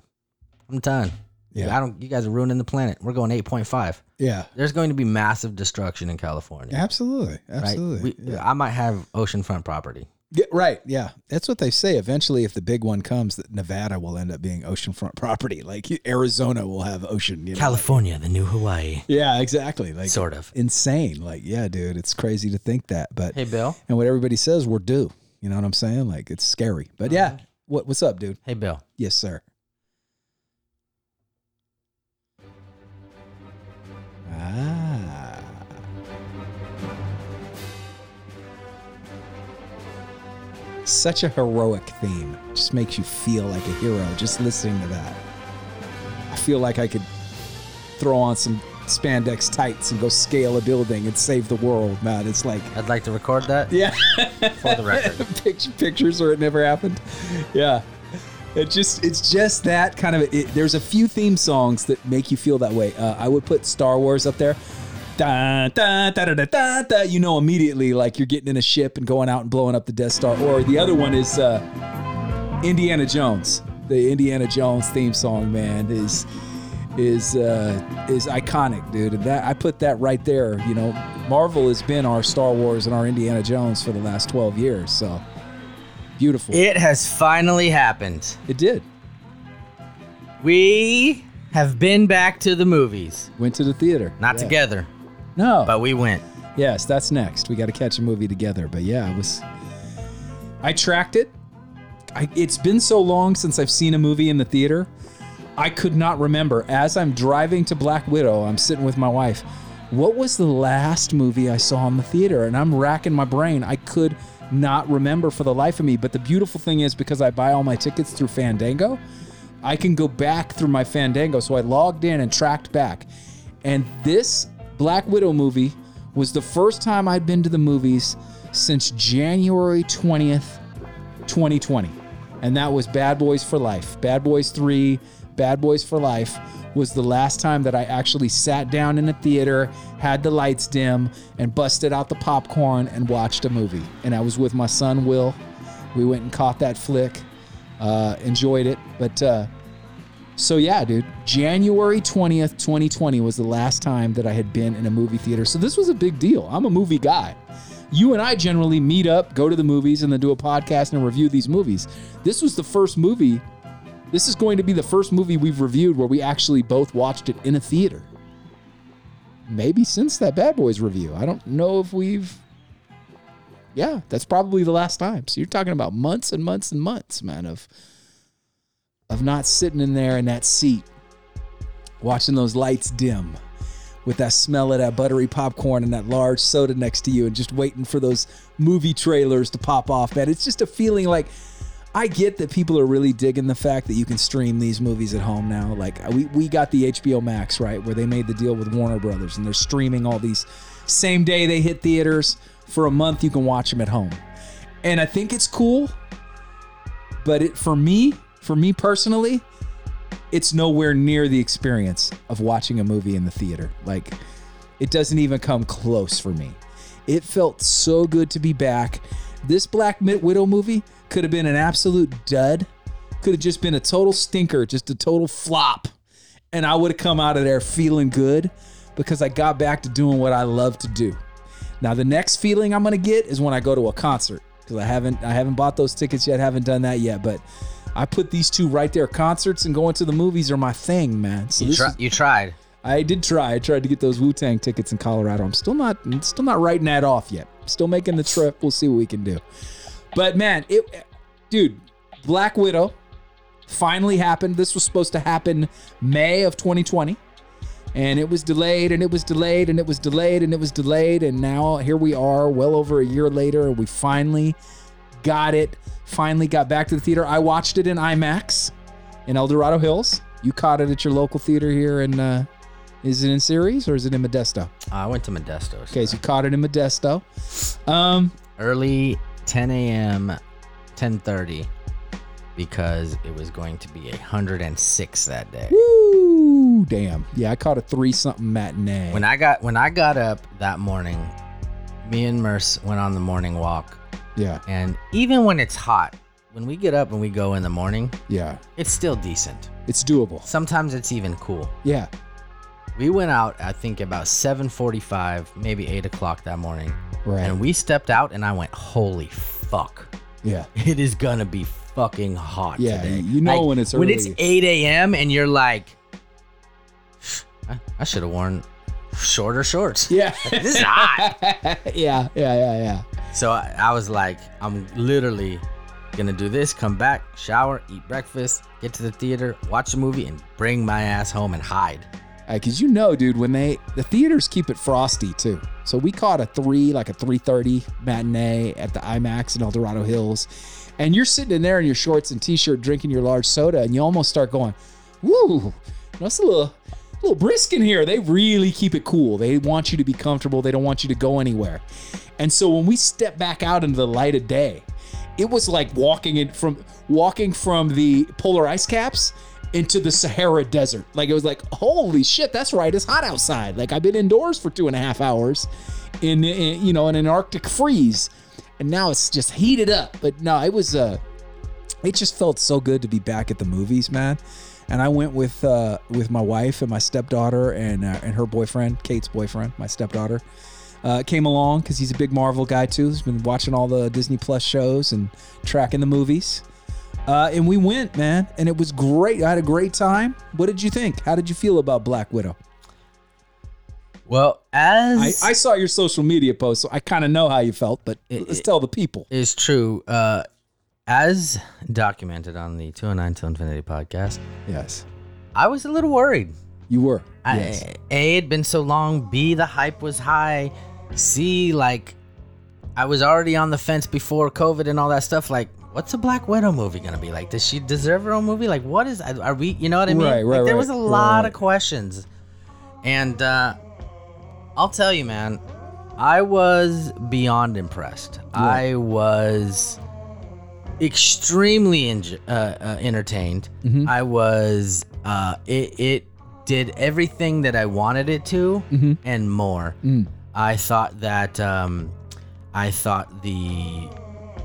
i'm done Yeah. i don't you guys are ruining the planet we're going 8.5 Yeah. there's going to be massive destruction in california Absolutely. right Absolutely. we, yeah. i might have oceanfront property Yeah, right. Yeah. That's what they say. Eventually, if the big one comes, that Nevada will end up being oceanfront property. Like Arizona will have ocean. You know? california the new hawaii Yeah, exactly. Like sort of insane. Like, yeah, dude, it's crazy to think that. But hey bill and what everybody says, we're due. You know what I'm saying? Like it's scary. But yeah, what what's up, dude? hey bill Yes, sir. Ah. Such a heroic theme. Just makes you feel like a hero just listening to that. I feel like I could throw on some spandex tights and go scale a building and save the world, man. It's like i'd like to record that yeah. for the record Picture, pictures or it never happened. Yeah. It just it's just that kind of it, there's a few theme songs that make you feel that way. Uh, I would put Star Wars up there. Da, da, da, da, da, da, da. You know immediately like you're getting in a ship and going out and blowing up the Death Star. Or the other one is uh, Indiana Jones. The Indiana Jones theme song, man, is is uh, is iconic, dude. And that I put that right there. You know, Marvel has been our Star Wars and our Indiana Jones for the last 12 years. So beautiful. It, It has finally happened. It did. We have been back to the movies. Went to the theater. Not Yeah. together, No. but we went. Yes, that's next. We got to catch a movie together. But yeah, it was. I tracked it. I, it's been so long since I've seen a movie in the theater. I could not remember. As I'm driving to Black Widow, I'm sitting with my wife. What was the last movie I saw in the theater? And I'm racking my brain. I could not remember for the life of me. But the beautiful thing is, because I buy all my tickets through Fandango, I can go back through my Fandango. So I logged in and tracked back. And this Black Widow movie was the first time I'd been to the movies since January 20th, 2020. And that was Bad Boys for Life. Bad Boys 3, Bad Boys for Life was the last time that I actually sat down in a theater, had the lights dim, and busted out the popcorn and watched a movie. And I was with my son, Will. We went and caught that flick, uh, enjoyed it. But uh, so yeah, dude, January 20th, 2020 was the last time that I had been in a movie theater. So this was a big deal. I'm a movie guy. You and I generally meet up, go to the movies, and then do a podcast and review these movies. This was the first movie. This is going to be the first movie we've reviewed where we actually both watched it in a theater. Maybe since that Bad Boys review. I don't know if we've Yeah, that's probably the last time. So you're talking about months and months and months, man, of of not sitting in there in that seat, watching those lights dim, with that smell of that buttery popcorn and that large soda next to you, and just waiting for those movie trailers to pop off, man. It's just a feeling like I get that people are really digging the fact that you can stream these movies at home now. Like we, we got the HBO Max, right, where they made the deal with Warner Brothers and they're streaming all these same day they hit theaters for a month you can watch them at home. And I think it's cool. But it for me, for me personally, it's nowhere near the experience of watching a movie in the theater. Like it doesn't even come close for me. It felt so good to be back. This Black Widow movie could have been an absolute dud. Could have just been a total stinker, just a total flop. And I would have come out of there feeling good because I got back to doing what I love to do. Now the next feeling I'm gonna get is when I go to a concert because I haven't I haven't bought those tickets yet, haven't done that yet. But I put these two right there. Concerts and going to the movies are my thing, man. So You, try, is- you tried. I did try. I tried to get those Wu Tang tickets in Colorado. I'm still not still not writing that off yet. Still making the trip. We'll see what we can do. But man, it dude, Black Widow finally happened. This was supposed to happen May of 2020. And it was delayed and it was delayed and it was delayed and it was delayed. And now here we are, well over a year later, and we finally got it. Finally got back to the theater. I watched it in IMAX in El Dorado Hills. You caught it at your local theater here in uh is it in Ceres or is it in Modesto? I went to Modesto. Okay, so you caught it in Modesto. Um, early 10 a.m 10.30 because it was going to be 106 that day woo, damn. Yeah, I caught a three something matinee. when i got when i got up that morning me and merce went on the morning walk yeah, and even when it's hot when we get up and we go in the morning yeah, it's still decent it's doable. sometimes it's even cool Yeah, we went out i think about 7.45 maybe 8 o'clock that morning right. and we stepped out and i went holy fuck yeah, it is gonna be fucking hot Yeah, today. you know when it's when it's 8 a.m. and you're like, I, I should have worn shorter shorts. yeah, This is hot. yeah, yeah, yeah, yeah. So I, I was like, I'm literally gonna do this, come back, shower, eat breakfast, get to the theater, watch a movie, and bring my ass home and hide. Because you know, dude, when they the theaters keep it frosty too. So we caught a three, like a three thirty matinee at the IMAX in El Dorado Hills, and you're sitting in there in your shorts and t-shirt, drinking your large soda, and you almost start going, "Woo, that's a little, a little brisk in here." They really keep it cool. They want you to be comfortable. They don't want you to go anywhere. And so when we step back out into the light of day, it was like walking in from walking from the polar ice caps into the Sahara Desert. Like it was like, holy shit, that's right, it's hot outside. Like I've been indoors for two and a half hours in, in you know in an Arctic freeze, and now it's just heated up. But no, it was uh, it just felt so good to be back at the movies, man. And I went with uh, with my wife and my stepdaughter and uh, and her boyfriend, Kate's boyfriend, my stepdaughter uh, came along because he's a big Marvel guy too. He's been watching all the Disney Plus shows and tracking the movies. Uh, and we went, man, and it was great. I had a great time. What did you think? How did you feel about Black Widow? Well, I, as I saw your social media post, so I kind of know how you felt, but let's tell the people. It's true, uh, as documented on the 209 Till Infinity podcast, Yes, I was a little worried. you were. I- Yes. A, it'd been so long. B, the hype was high. C, like, I was already on the fence before COVID and all that stuff. Like, what's a Black Widow movie gonna be like? Does she deserve her own movie? Like, what is? Are we? You know what I mean? Right, right, like, there was a lot right. of questions, and uh, I'll tell you, man, I was beyond impressed. I was extremely enj- uh, uh, entertained. Mm-hmm. I was. Uh, it it did everything that I wanted it to Mm-hmm. and more. Mm. I thought that um, I thought the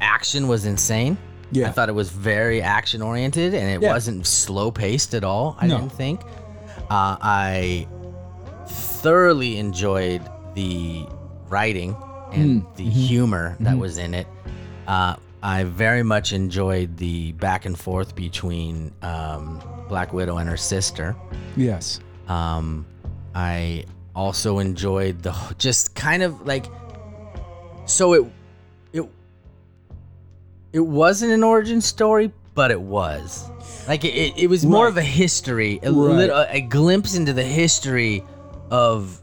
action was insane. Yeah. I thought it was very action oriented and it Yeah. wasn't slow paced at all. I No. didn't think. Uh, I thoroughly enjoyed the writing and Mm. the Mm-hmm. humor that was in it. Uh, I very much enjoyed the back and forth between um, Black Widow and her sister. Yes. Um, I also enjoyed the just kind of like so it it it wasn't an origin story, but it was. Like it, it, it was more Right. of a history, a, Right. lit- a, a glimpse into the history of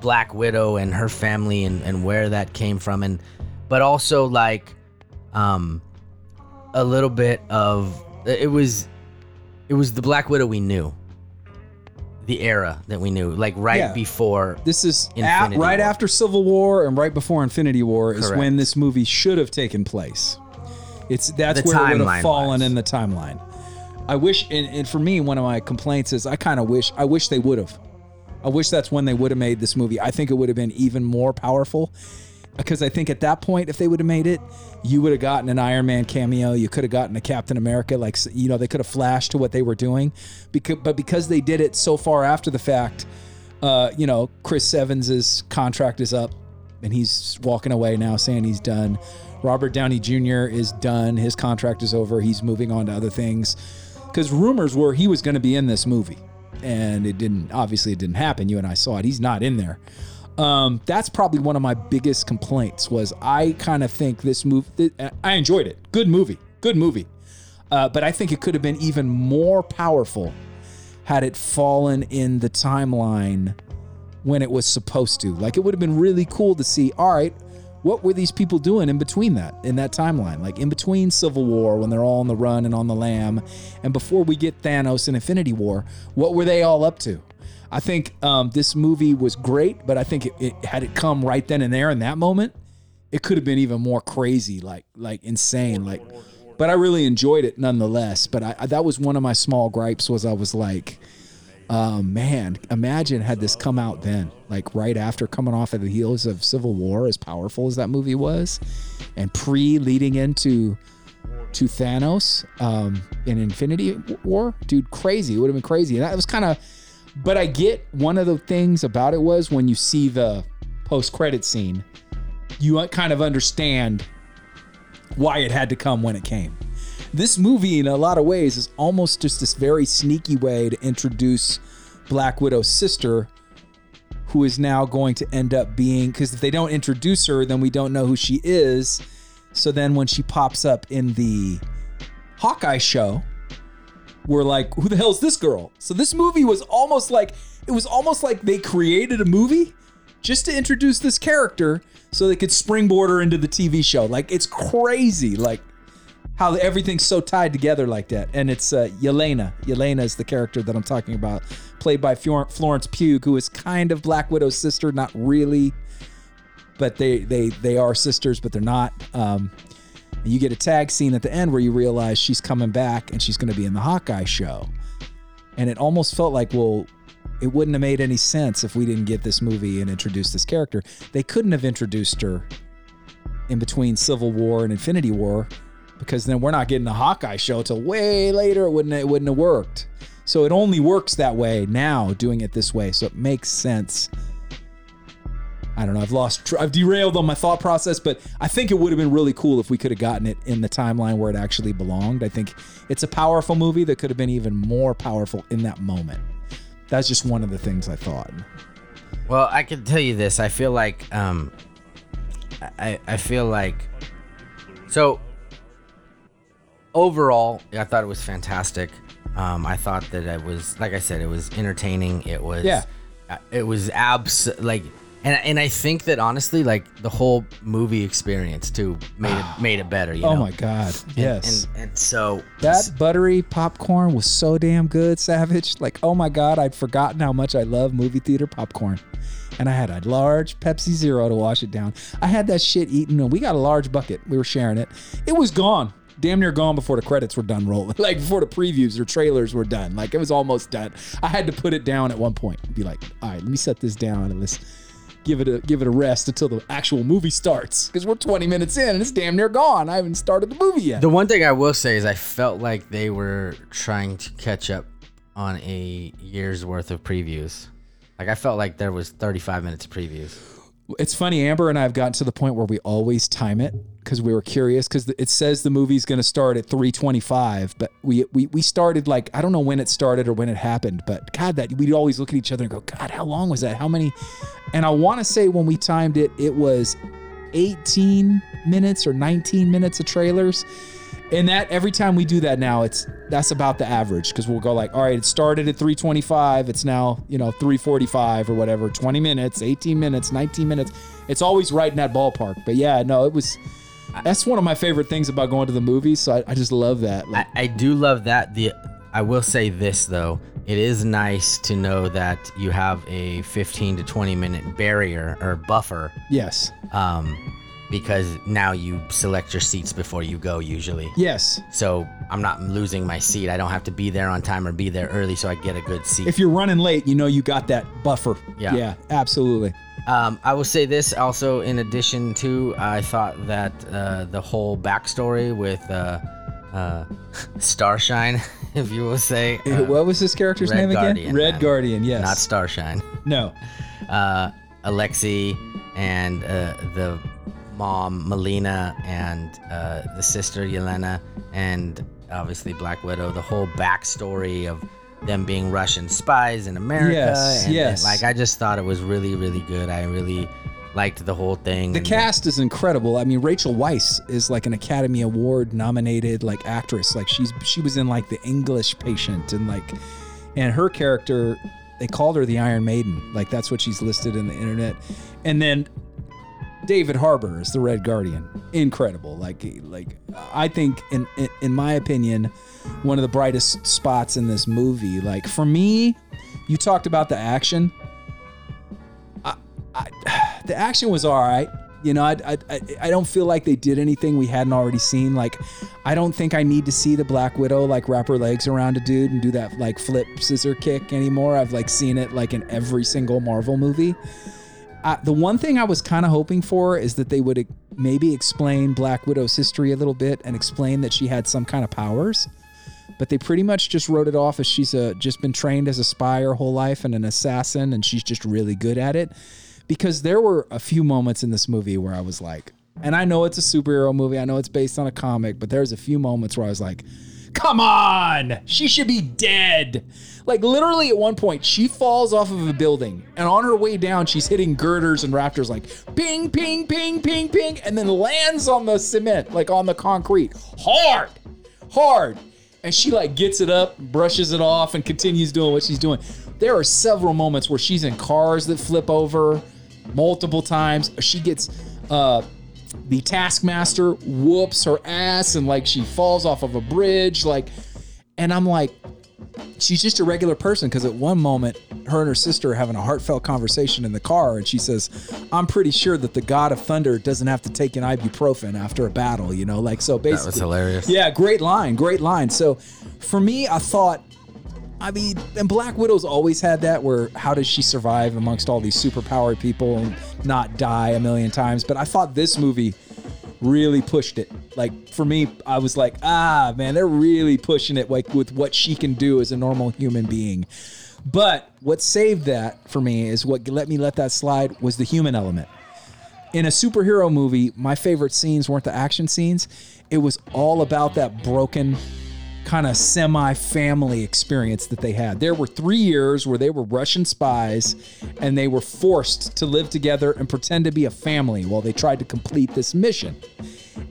Black Widow and her family and, and where that came from, and but also like um a little bit of it was it was the Black Widow we knew, the era that we knew, like right Yeah. before. This is at, right War. after Civil War and right before Infinity War is when this movie should have taken place. It's that's The where it would have fallen in the timeline. I wish, and, and for me, one of my complaints is I kind of wish I wish they would have. I wish that's when they would have made this movie. I think it would have been even more powerful because I think at that point, if they would have made it, you would have gotten an Iron Man cameo. You could have gotten a Captain America. Like you know, they could have flashed to what they were doing. Because, but because they did it so far after the fact, uh, you know, Chris Evans's contract is up, and he's walking away now, saying he's done. Robert Downey Jr. is done. His contract is over. He's moving on to other things. Because rumors were he was going to be in this movie, and it didn't. Obviously, it didn't happen. You and I saw it. He's not in there. Um, that's probably one of my biggest complaints. Was I kind of think this movie? I enjoyed it. Good movie. Good movie. Uh, but I think it could have been even more powerful had it fallen in the timeline when it was supposed to. Like it would have been really cool to see, all right, what were these people doing in between that, in that timeline? Like in between Civil War when they're all on the run and on the lam, and before we get Thanos and Infinity War, what were they all up to? I think um, this movie was great, but I think it, it had it come right then and there in that moment, it could have been even more crazy, like like insane, like. But I really enjoyed it nonetheless. But I, I that was one of my small gripes was I was like, oh man, imagine had this come out then, like right after coming off of the heels of Civil War, as powerful as that movie was, and pre leading into to Thanos um, in Infinity War, dude, crazy. It would have been crazy. And that was kind of, but I get one of the things about it was when you see the post credit scene, you kind of understand why it had to come when it came. This movie, in a lot of ways, is almost just this very sneaky way to introduce Black Widow's sister, who is now going to end up being, because if they don't introduce her, then we don't know who she is. So then when she pops up in the Hawkeye show, we're like, who the hell's this girl? So this movie was almost like, it was almost like they created a movie just to introduce this character so they could springboard her into the TV show. Like it's crazy, like how everything's so tied together like that. And it's uh, Yelena. Yelena is the character that I'm talking about, played by Florence Pugh, who is kind of Black Widow's sister, not really, but they they they are sisters, but they're not. Um, and you get a tag scene at the end where you realize she's coming back and she's going to be in the Hawkeye show. And it almost felt like, well, it wouldn't have made any sense if we didn't get this movie and introduce this character. They couldn't have introduced her in between Civil War and Infinity War because then we're not getting the Hawkeye show till way later. It wouldn't it wouldn't have worked. So it only works that way now, doing it this way. So it makes sense. I don't know. I've lost. Tr- I've derailed on my thought process, but I think it would have been really cool if we could have gotten it in the timeline where it actually belonged. I think it's a powerful movie that could have been even more powerful in that moment. That's just one of the things I thought. Well, I can tell you this. I feel like um I I feel like so overall, I thought it was fantastic. Um I thought that it was like I said it was entertaining. It was Yeah. uh, it was abs like and and I think that honestly like the whole movie experience too made it made it better, you Oh know. my god! And- Yes, And and, so that buttery popcorn was so damn good, Savage. Like, oh my god, I'd forgotten how much I love movie theater popcorn. And I had a large Pepsi Zero to wash it down. I had that shit eaten, and we got a large bucket. We were sharing it. It was gone, damn near gone before the credits were done rolling. Like before the previews or trailers were done. Like it was almost done. I had to put it down at one point. Be like, all right, let me set this down and let's give it a give it a rest until the actual movie starts. Because we're 20 minutes in and it's damn near gone. I haven't started the movie yet. The one thing I will say is I felt like they were trying to catch up on a year's worth of previews. Like I felt like there was 35 minutes of previews. It's funny, Amber and I have gotten to the point where we always time it because we were curious because it says the movie's going to start at 325, but we, we we started like I don't know when it started or when it happened, but God, that we'd always look at each other and go, God, how long was that? How many? And I want to say when we timed it, it was 18 minutes or 19 minutes of trailers. And that every time we do that now, it's that's about the average because we'll go like, all right, it started at 325, it's now you know 345 or whatever, 20 minutes, 18 minutes, 19 minutes. It's always right in that ballpark. But yeah, no, it was. That's one of my favorite things about going to the movies. So I, I just love that. Like, I, I do love that. The I will say this though, it is nice to know that you have a 15 to 20 minute barrier or buffer, yes, um, because now you select your seats before you go usually. yes. So I'm not losing my seat. I don't have to be there on time or be there early, so I get a good seat. If you're running late, you know you got that buffer. Yeah. yeah, absolutely. Um, I will say this also. In addition to, I thought that uh, the whole backstory with uh, uh, Starshine, if you will say, uh, what was this character's Red name again? Guardian, Red man. Guardian. Yes. not Starshine, no. uh, Alexei and uh, the mom Melina and uh, the sister Yelena and obviously Black Widow. The whole backstory of them being Russian spies in America. Yes, and, yes. like I just thought it was really, really good. I really liked the whole thing. The and cast is incredible. I mean, Rachel Weisz is like an Academy Award nominated like actress. Like she's she was in like The English Patient and like, and her character they called her the Iron Maiden. Like that's what she's listed in the internet. And then David Harbour is the Red Guardian. Incredible. Like like I think in in, my opinion, one of the brightest spots in this movie. Like for me, you talked about the action. I, I, the action was all right. You know, I I- I don't feel like they did anything we hadn't already seen. Like, I don't think I need to see the Black Widow like wrap her legs around a dude and do that like flip scissor kick anymore. I've like seen it like in every single Marvel movie. Uh, the one thing I was kind of hoping for is that they would maybe explain Black Widow's history a little bit and explain that she had some kind of powers. But they pretty much just wrote it off as she's a, just been trained as a spy her whole life and an assassin, and she's just really good at it. Because there were a few moments in this movie where I was like, and I know it's a superhero movie, I know it's based on a comic, but there's a few moments where I was like, come on, she should be dead. Like literally at one point, she falls off of a building, and on her way down, she's hitting girders and rafters like ping, ping, ping, ping, ping, and then lands on the cement, like on the concrete, hard, hard. And she like gets it up, brushes it off, and continues doing what she's doing. There are several moments where she's in cars that flip over multiple times. She gets uh the taskmaster whoops her ass and like she falls off of a bridge like and i'm like she's just a regular person because at one moment her and her sister are having a heartfelt conversation in the car and she says i'm pretty sure that the god of thunder doesn't have to take an ibuprofen after a battle you know like so basically That was hilarious. yeah great line great line so for me i thought I mean, and Black Widow's always had that where how does she survive amongst all these superpowered people and not die a million times? But I thought this movie really pushed it. Like for me, I was like, ah, man, they're really pushing it like with what she can do as a normal human being. But what saved that for me is what let me let that slide was the human element. In a superhero movie, my favorite scenes weren't the action scenes. It was all about that broken kind of semi family experience that they had. There were three years where they were Russian spies and they were forced to live together and pretend to be a family while they tried to complete this mission.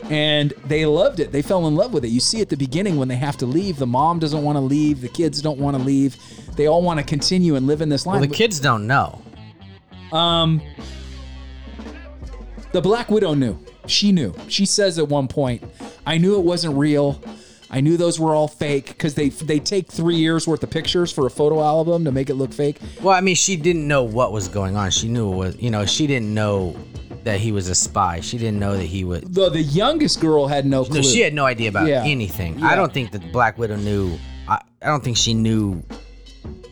And they loved it. They fell in love with it. You see at the beginning when they have to leave, the mom doesn't want to leave, the kids don't want to leave. They all want to continue and live in this line. Well, the kids don't know. Um, the Black Widow knew. She knew. She says at one point, "I knew it wasn't real. I knew those were all fake because they they take three years worth of pictures for a photo album to make it look fake." Well, I mean, she didn't know what was going on. She knew it was, you know, she didn't know that he was a spy. She didn't know that he was. The the youngest girl had no clue. No, she had no idea about Yeah. anything. Yeah. I don't think that Black Widow knew. I, I don't think she knew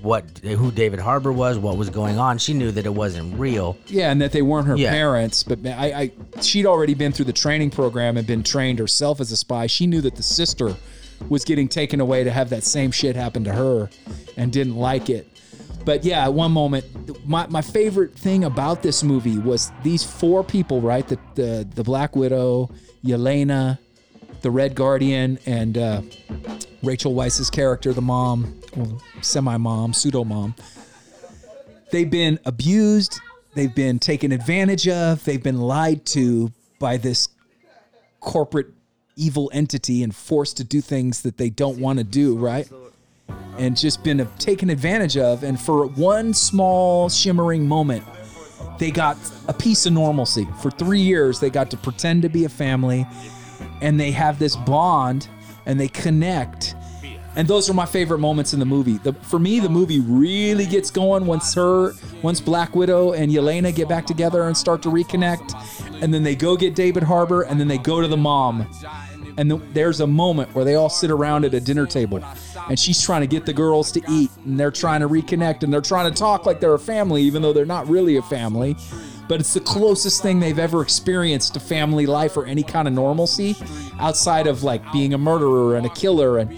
what who David Harbour was, what was going on. She knew that it wasn't real. Yeah, and that they weren't her Yeah. parents, but I, I she'd already been through the training program and been trained herself as a spy. She knew that the sister was getting taken away to have that same shit happen to her and didn't like it. But yeah, at one moment, my, my favorite thing about this movie was these four people, right? The the, the Black Widow, Yelena, the Red Guardian, and uh, Rachel Weisz's character, the mom, well, semi-mom, pseudo-mom they've been abused, they've been taken advantage of, they've been lied to by this corporate evil entity and forced to do things that they don't want to do, right? And just been taken advantage of. And for one small shimmering moment, they got a piece of normalcy. For three years, they got to pretend to be a family and they have this bond and they connect. And those are my favorite moments in the movie. The, for me, the movie really gets going once her, once Black Widow and Yelena get back together and start to reconnect, and then they go get David Harbour, and then they go to the mom, and the, there's a moment where they all sit around at a dinner table, and she's trying to get the girls to eat, and they're trying to reconnect, and they're trying to talk like they're a family, even though they're not really a family. But it's the closest thing they've ever experienced to family life or any kind of normalcy outside of like being a murderer and a killer and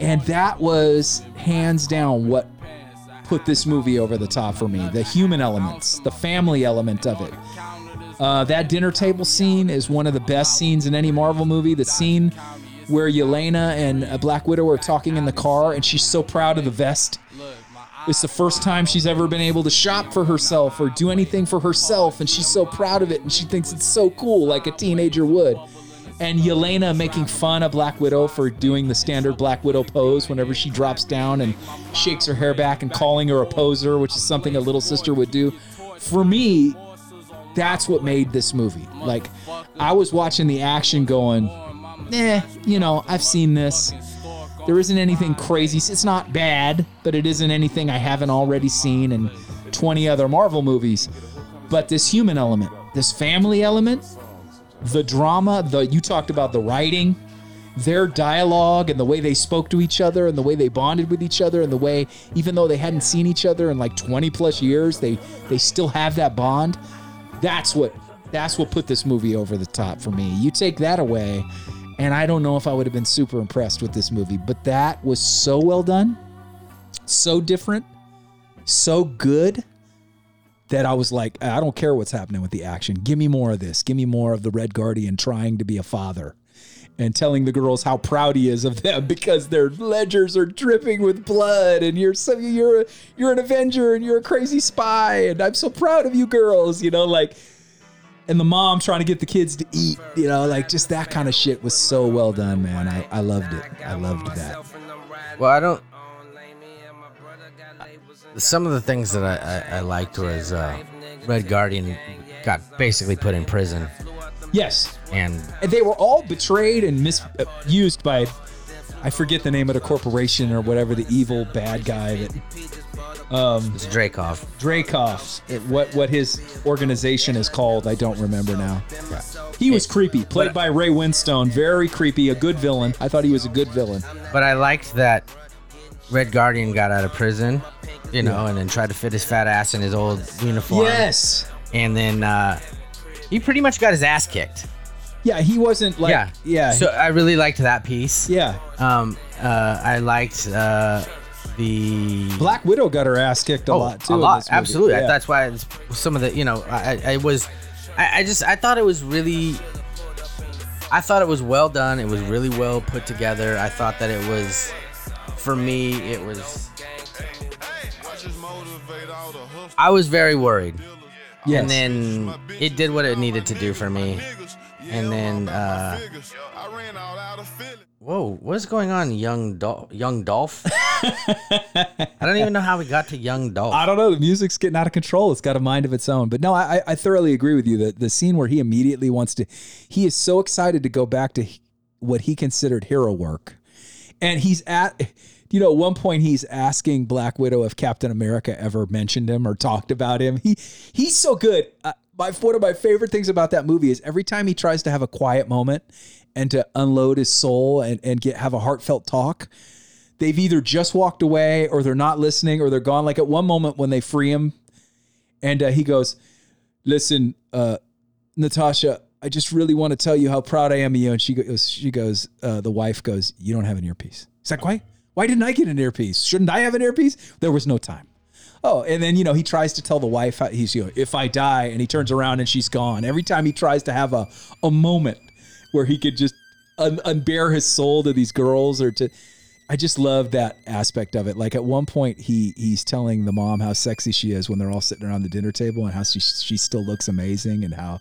and that was hands down what put this movie over the top for me. The human elements, the family element of it. Uh, that dinner table scene is one of the best scenes in any Marvel movie. The scene where Yelena and Black Widow are talking in the car, and she's so proud of the vest. It's the first time she's ever been able to shop for herself or do anything for herself, and she's so proud of it, and she thinks it's so cool, like a teenager would and Yelena making fun of Black Widow for doing the standard Black Widow pose whenever she drops down and shakes her hair back and calling her a poser, which is something a little sister would do. For me, that's what made this movie. Like, I was watching the action going, eh, you know, I've seen this. There isn't anything crazy. It's not bad, but it isn't anything I haven't already seen in 20 other Marvel movies. But this human element, this family element, the drama, the you talked about the writing, their dialogue and the way they spoke to each other and the way they bonded with each other and the way even though they hadn't seen each other in like 20 plus years, they they still have that bond. That's what that's what put this movie over the top for me. You take that away and I don't know if I would have been super impressed with this movie, but that was so well done, so different, so good that I was like, I don't care what's happening with the action. Give me more of this. Give me more of the Red Guardian trying to be a father and telling the girls how proud he is of them because their ledgers are dripping with blood and you're so you're you're an avenger and you're a crazy spy and I'm so proud of you girls, you know, like and the mom trying to get the kids to eat, you know, like just that kind of shit was so well done, man. I, I loved it. I loved that. Well, I don't. Some of the things that I, I, I liked was uh, Red Guardian got basically put in prison, Yes. and And they were all betrayed and misused by I forget the name of the corporation or whatever the evil bad guy that it's Dreykov. Dreykov. It, what what his organization is called, I don't remember now. He was creepy, played by Ray Winstone. Very creepy, a good villain. I thought he was a good villain. But I liked that Red Guardian got out of prison, you know, and then tried to fit his fat ass in his old uniform. Yes. And then uh, he pretty much got his ass kicked. Yeah, he wasn't like yeah. yeah. So I really liked that piece. yeah. Um, uh, I liked uh, the Black Widow got her ass kicked a Oh, lot too. A lot, absolutely. Yeah. That's why it's, some of the, you know, I, I was, I, I just, I thought it was really, I thought it was well done. It was really well put together. I thought that it was, for me, it was. I was very worried, yes. and then it did what it needed to do for me, and then, uh, whoa, what is going on, young Dol- young Dolph? I don't even know how we got to young Dolph. I don't know. The music's getting out of control. It's got a mind of its own. But no, I, I thoroughly agree with you. That the scene where he immediately wants to, he is so excited to go back to what he considered hero work, and he's at, you know, at one point he's asking Black Widow if Captain America ever mentioned him or talked about him. He he's so good. Uh, my one of my favorite things about that movie is every time he tries to have a quiet moment and to unload his soul and and get have a heartfelt talk they've either just walked away or they're not listening or they're gone. Like at one moment when they free him, and uh, he goes, "Listen, uh, Natasha, I just really want to tell you how proud I am of you." And she goes, "She goes, uh, the wife goes, you don't have an earpiece." He's like, "Why? Why didn't I get an earpiece? Shouldn't I have an earpiece?" There was no time. Oh, and then you know he tries to tell the wife he's you know if I die, and he turns around and she's gone. Every time he tries to have a a moment where he could just un- unbear his soul to these girls or to I just love that aspect of it. Like at one point, he he's telling the mom how sexy she is when they're all sitting around the dinner table, and how she she still looks amazing, and how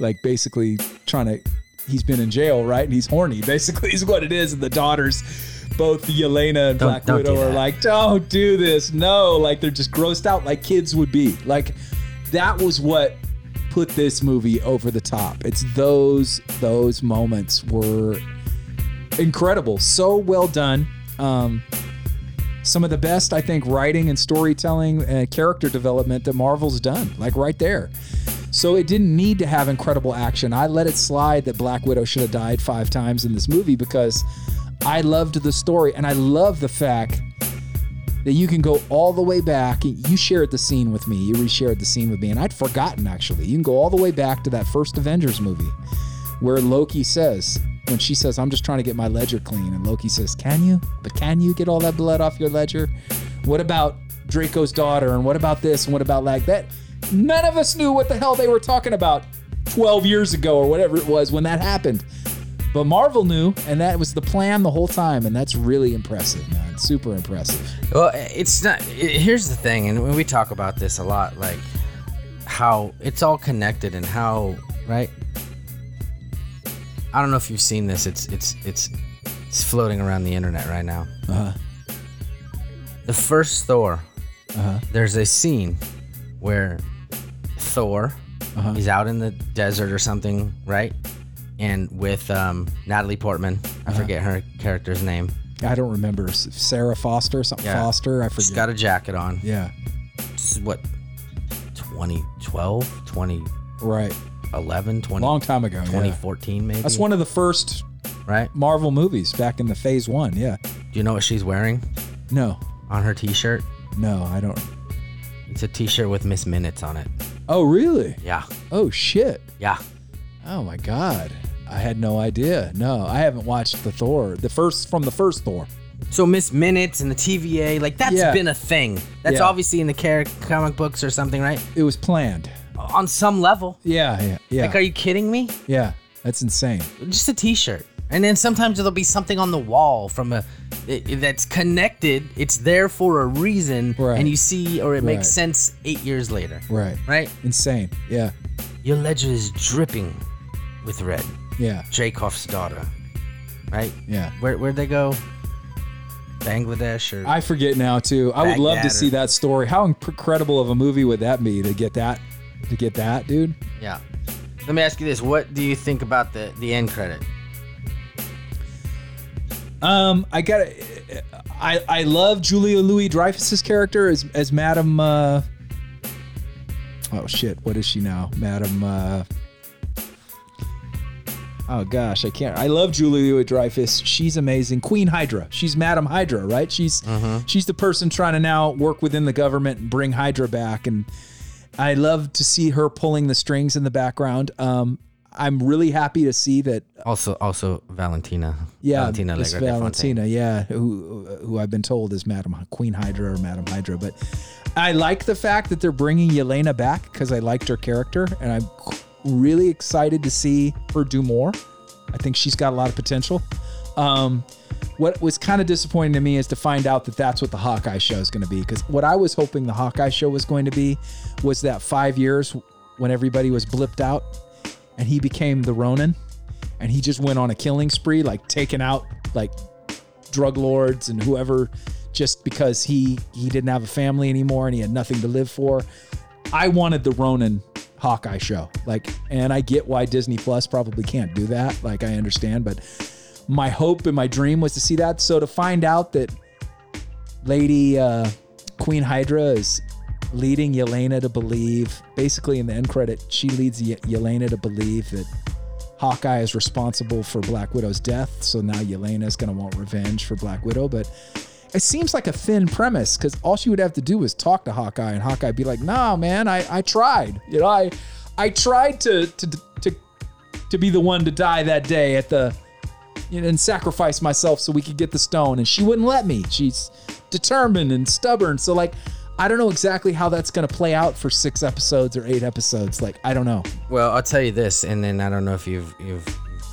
like basically trying to he's been in jail, right? And he's horny. Basically, is what it is. And the daughters, both Yelena and Don't- Black don't Widow, are like, "Don't do this, no!" Like they're just grossed out, like kids would be. Like that was what put this movie over the top. It's those those moments were incredible, so well done. Um, some of the best, I think, writing and storytelling and character development that Marvel's done, like right there. So it didn't need to have incredible action. I let it slide that Black Widow should have died five times in this movie because I loved the story and I love the fact that you can go all the way back. You shared the scene with me. You reshared the scene with me, and I'd forgotten actually. You can go all the way back to that first Avengers movie where Loki says, when she says, I'm just trying to get my ledger clean, and Loki says, Can you? But can you get all that blood off your ledger? What about Draco's daughter? And what about this? And what about like that? None of us knew what the hell they were talking about 12 years ago or whatever it was when that happened. But Marvel knew, and that was the plan the whole time, and that's really impressive, man. Super impressive. Well, it's not. i- Here's the thing, and we talk about this a lot, like how it's all connected and how right. I don't know if you've seen this. It's it's it's it's floating around the internet right now. Uh-huh. The first Thor. Uh-huh. There's a scene where Thor Uh-huh. he's out in the desert or something, right? And with um, Natalie Portman, I Uh-huh. forget her character's name. I don't remember Sarah Foster, something Yeah. Foster. I She's forget. got a jacket on. yeah, This is what 2012, 2011, right. 20, Long time ago. yeah. 2014 maybe. That's one of the first right? Marvel movies back in the Phase One. Yeah. Do you know what she's wearing No, on her t-shirt? no, I don't. It's a t-shirt with Miss Minutes on it. Oh, really? Yeah. Oh, shit. Yeah. Oh my God. I had no idea. No, I haven't watched the Thor, the first from the first Thor. So Miss Minutes and the TVA, like that's Yeah. been a thing. That's Yeah. obviously in the comic books or something, right? It was planned. On some level. Yeah, yeah, yeah. Like, are you kidding me? yeah, that's insane. Just a T-shirt, and then sometimes there'll be something on the wall from a it, that's connected. It's there for a reason, Right. and you see, or it makes Right. sense eight years later. Right. Right? Insane. Yeah. Your ledger is dripping with red. Yeah. Dreykov's daughter. Right? Yeah. Where where'd they go? Bangladesh or I forget now too. I would love to Baghdad see that story. How incredible of a movie would that be to get that to get that, dude? yeah. Let me ask you this: What do you think about the the end credit? Um, I got to I I love Julia Louis Dreyfus's character as as Madam. Uh, oh shit, what is she now, Madam? Uh, oh gosh, I can't. I love Julia Louis Dreyfus. She's amazing. Queen Hydra. She's Madam Hydra, right? She's she's the person trying to now work within the government and bring Hydra back. And I love to see her pulling the strings in the background. Um, I'm really happy to see that Also, also Valentina. yeah, Valentina Allegra Valentina, yeah, who who I've been told is Madam Queen Hydra or Madam Hydra, but I like the fact that they're bringing Yelena back because I liked her character, and I'm really excited to see her do more. I think she's got a lot of potential. Um, what was kind of disappointing to me is to find out that that's what the Hawkeye show is going to be. Because what I was hoping the Hawkeye show was going to be was that five years when everybody was blipped out and he became the Ronin and he just went on a killing spree, like taking out like drug lords and whoever just because he he didn't have a family anymore and he had nothing to live for. I wanted the Ronin Hawkeye show. Like and I get why Disney Plus probably can't do that. Like I understand, but my hope and my dream was to see that. So to find out that Lady uh, Queen Hydra is leading Yelena to believe, basically in the end credit, she leads Ye- Yelena to believe that Hawkeye is responsible for Black Widow's death. So now Yelena is going to want revenge for Black Widow. But it seems like a thin premise because all she would have to do is talk to Hawkeye, and Hawkeye be like, "Nah, man, I, I tried. You know, I I tried to to to to be the one to die that day at the you know, and sacrifice myself so we could get the stone. And she wouldn't let me. She's determined and stubborn. So like, I don't know exactly how that's gonna play out for six episodes or eight episodes. Like, I don't know. Well, I'll tell you this, and then I don't know if you've you've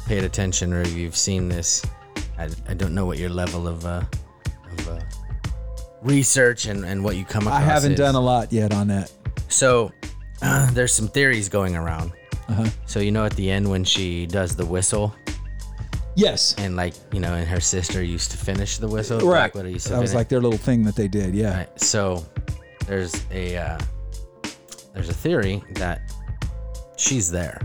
paid attention or you've seen this. I, I don't know what your level of uh, of uh, research and, and what you come across. I haven't is. done a lot yet on that. So there's some theories going around Uh-huh. So you know at the end when she does the whistle Yes. and like you know and her sister used to finish the whistle. Right. Black Widow used to That was like their little thing that they did. Yeah. Right. So there's a uh, there's a theory that she's there,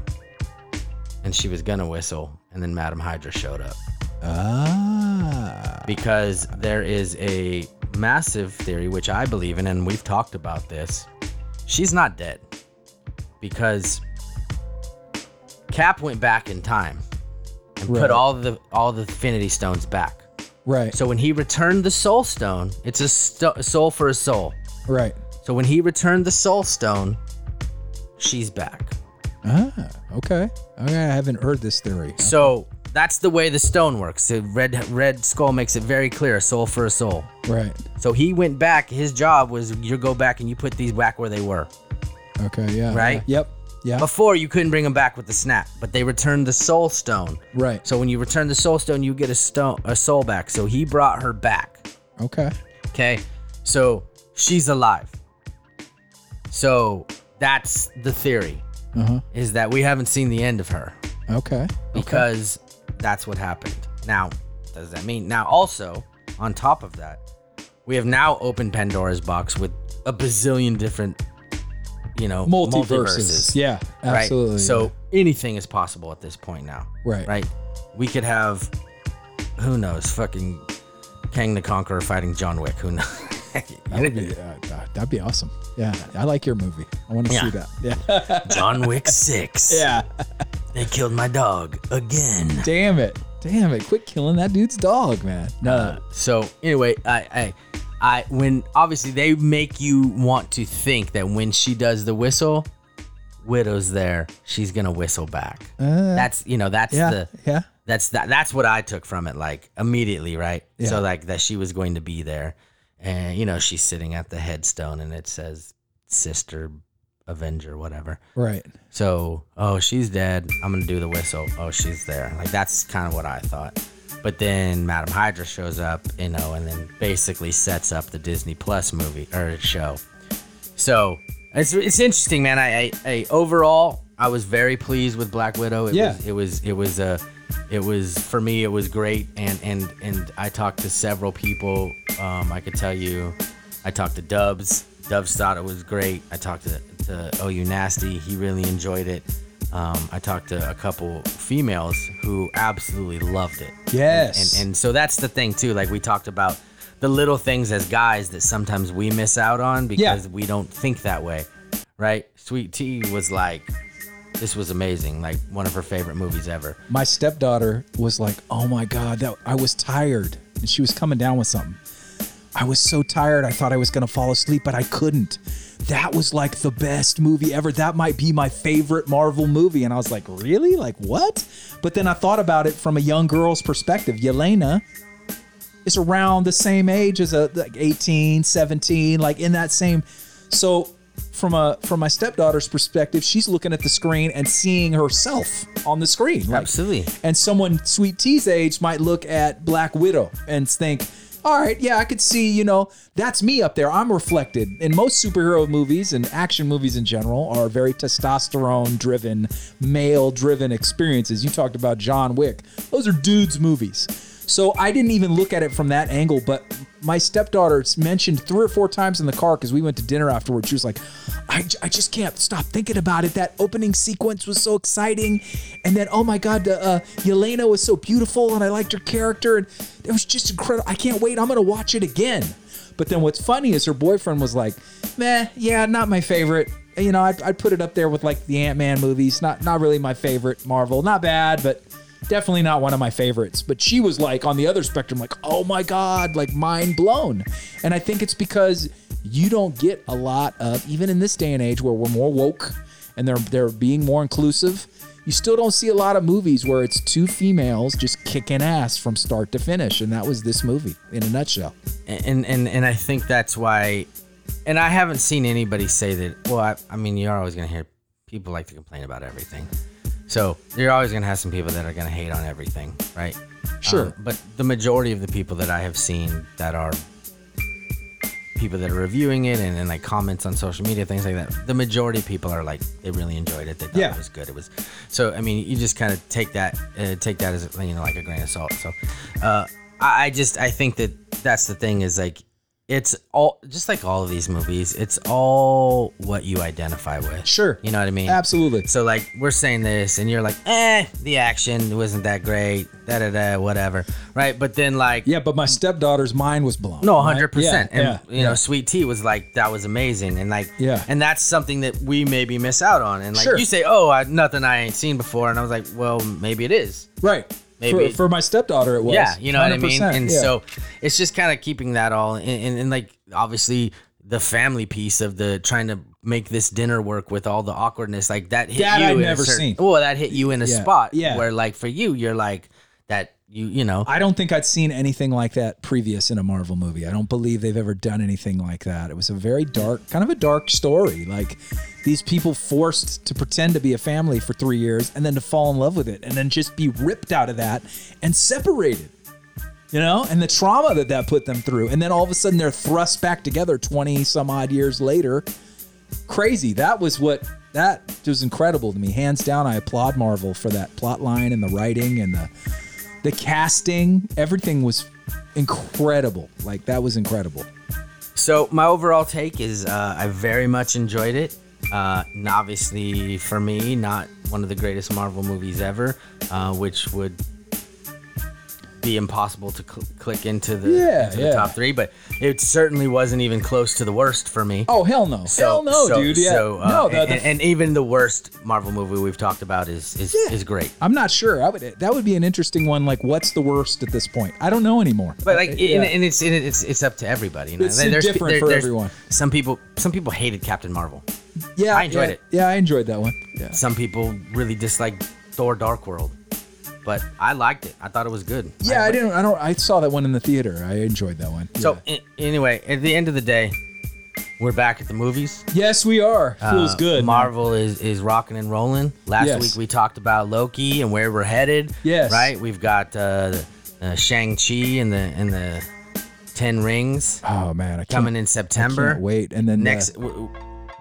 and she was gonna whistle, and then Madam Hydra showed up Ah. because there is a massive theory which I believe in, and we've talked about this. She's not dead because Cap went back in time and Right. put all the all the Infinity Stones back. Right. So when he returned the Soul Stone, it's a, sto- soul for a soul. right. So when he returned the soul stone, she's back. Ah. Okay. Okay. I haven't heard this theory. So that's the way the stone works. The red red skull makes it very clear, a soul for a soul. Right. So he went back. His job was you go back and you put these back where they were. Okay. Yeah. Right? yeah. Yep. Yeah. Before you couldn't bring them back with the snap, but they returned the soul stone. Right. So when you return the soul stone, you get a stone a soul back. So he brought her back. Okay. Okay. So she's alive. So that's the theory. Uh huh. Is that we haven't seen the end of her. Okay. because that's what happened. Now, does that mean now also on top of that, we have now opened Pandora's box with a bazillion different, you know, Multiverses. Yeah. right? Absolutely. So anything is possible at this point now. Right. Right. We could have, who knows, fucking Kang the Conqueror fighting John Wick. Who knows? That would be, uh, uh, that'd be awesome. Yeah, I like your movie. I want to Yeah. see that. Yeah. John Wick Six. yeah. They killed my dog again. Damn it. Damn it. Quit killing that dude's dog, man. No. Uh, so anyway, I, I, I, when obviously they make you want to think that when she does the whistle, Widow's there, she's gonna whistle back. Uh, That's you know that's yeah. the yeah. that's that that's what I took from it like immediately, right? Yeah. So like that she was going to be there, and you know she's sitting at the headstone and it says Sister Avenger, whatever. Right. So, oh, she's dead. I'm gonna do the whistle. Oh, she's there. Like that's kind of what I thought. But then Madam Hydra shows up, you know, and then basically sets up the Disney Plus movie or show. So it's it's interesting, man. I, I, I overall I was very pleased with Black Widow. It Yeah. was it was it was a it was for me it was great and and and I talked to several people. Um, I could tell you, I talked to Dubs. Dubs thought it was great. I talked to to OU Nasty. He really enjoyed it. Um, I talked to a couple females who absolutely loved it. Yes. And, and so that's the thing too. Like we talked about the little things as guys that sometimes we miss out on because we don't think that way, right? Sweet Tea was like, this was amazing, like one of her favorite movies ever. my stepdaughter was like, "Oh my god, that I was tired." And she was coming down with something. I was so tired. I thought I was going to fall asleep, but I couldn't. That was like the best movie ever. That might be my favorite Marvel movie. And I was like, "Really? Like what?" But then I thought about it from a young girl's perspective. Yelena is around the same age as a like 18, 17, like in that same so from a from my stepdaughter's perspective, she's looking at the screen and seeing herself on the screen. Like, Absolutely. and someone Sweet tea's age might look at Black Widow and think, all right, yeah, I could see, you know, that's me up there. I'm reflected. And most superhero movies and action movies in general are very testosterone driven, male driven experiences. You talked about John Wick. Those are dudes' movies. So I didn't even look at it from that angle, but my stepdaughter mentioned three or four times in the car because we went to dinner afterwards. She was like, I, I just can't stop thinking about it. That opening sequence was so exciting. And then, oh my God, uh, Yelena was so beautiful and I liked her character. And it was just incredible. I can't wait. I'm going to watch it again. But then what's funny is her boyfriend was like, meh, yeah, not my favorite. You know, I'd, I'd put it up there with like the Ant Man movies. Not, not really my favorite Marvel. Not bad, but definitely not one of my favorites. But she was like on the other spectrum, like, oh my God, like mind blown. And I think it's because you don't get a lot of, even in this day and age where we're more woke and they're they're being more inclusive, you still don't see a lot of movies where it's two females just kicking ass from start to finish. And that was this movie in a nutshell. And and and I think that's why. And I haven't seen anybody say that. Well, I, I mean, you're always gonna hear people like to complain about everything. So you're always gonna have some people that are gonna hate on everything, right? Sure. Um, but the majority of the people that I have seen that are people that are reviewing it and, and like comments on social media, things like that, the majority of people are like they really enjoyed it. They thought Yeah. it was good. It was so. I mean, you just kind of take that uh, take that as you know like a grain of salt. So, uh, I, I just I think that that's the thing is like it's all just like all of these movies. It's all what you identify with. Sure. You know what I mean? Absolutely. So like we're saying this, and you're like, eh, the action wasn't that great, da da da, whatever, right? But then like, Yeah, but my stepdaughter's mind was blown. no, hundred percent, Yeah, and yeah, you know. Sweet Tea was like that was amazing, and like, Yeah. and that's something that we maybe miss out on, and like Sure. you say, oh, I, nothing I ain't seen before, and I was like, well, maybe it is. right. Maybe- for, for my stepdaughter, it was. Yeah, you know what I mean. And yeah. so it's just kind of keeping that all, and, and, and like obviously the family piece of the trying to make this dinner work with all the awkwardness, like that hit That you. A never certain- seen. Well, that hit you in a Yeah, spot yeah. where, like, for you, you're like that. You you know. I don't think I'd seen anything like that previous in a Marvel movie. I don't believe they've ever done anything like that. It was a very dark, kind of a dark story. Like these people forced to pretend to be a family for three years and then to fall in love with it and then just be ripped out of that and separated. You know, and the trauma that that put them through. And then all of a sudden they're thrust back together 20 some odd years later. Crazy. That was what that was incredible to me. Hands down, I applaud Marvel for that plot line and the writing and the the casting, everything was incredible. Like that was incredible. So my overall take is uh, I very much enjoyed it. Uh, and obviously, for me, not one of the greatest Marvel movies ever, uh, which would be impossible to cl- click into the, Yeah, into the yeah. top three. But it certainly wasn't even close to the worst for me. Oh hell no, So- hell no, so- dude. Yeah, So, uh, no, the, and, the- and even the worst Marvel movie we've talked about is is, Yeah. is great. I'm not sure. I would that would be an interesting one. Like, what's the worst at this point? I don't know anymore. But like, Uh, and, and it's and it's it's up to everybody. You know? It's different for everyone. Some people some people hated Captain Marvel. yeah, I enjoyed it. Yeah, I enjoyed that one. Yeah. Some people really disliked Thor: Dark World, but I liked it. I thought it was good. Yeah, I didn't. I don't. I saw that one in the theater. I enjoyed that one. So Yeah. a- anyway, at the end of the day, we're back at the movies. yes, we are. Feels Uh, good. man. Marvel is is rocking and rolling. Last Yes. week we talked about Loki and where we're headed. Yes. Right. We've got uh, uh, Shang Chi and the and the Ten Rings Oh man, I can't, coming in I September. can't wait. And then Next uh, w- w-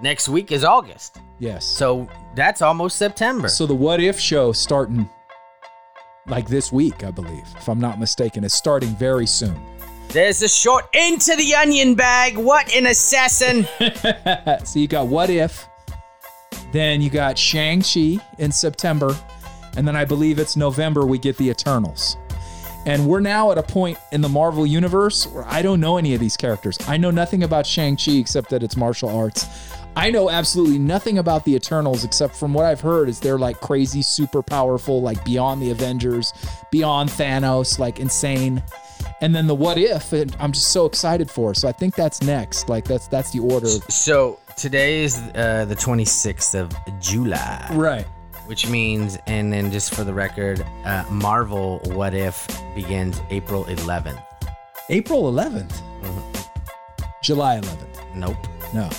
next week is August. yes. So, So that's almost September. so the What If show starting like this week, I believe, if I'm not mistaken, is starting very soon. There's a short into the onion bag. What an assassin! So you got What If, then you got Shang-Chi in September, and then I believe it's November we get the Eternals. And we're now at a point in the Marvel universe where I don't know any of these characters. I know nothing about Shang-Chi except that it's martial arts. I know absolutely nothing about the Eternals except from what I've heard is they're like crazy, super powerful, like beyond the Avengers, beyond Thanos, like insane. And then the What If, and I'm just so excited for. So I think that's next. Like that's that's the order. So today is uh, the 26th of July, Right. which means, and then just for the record, uh, Marvel What If begins April 11th. April 11th. July 11th. Nope, No.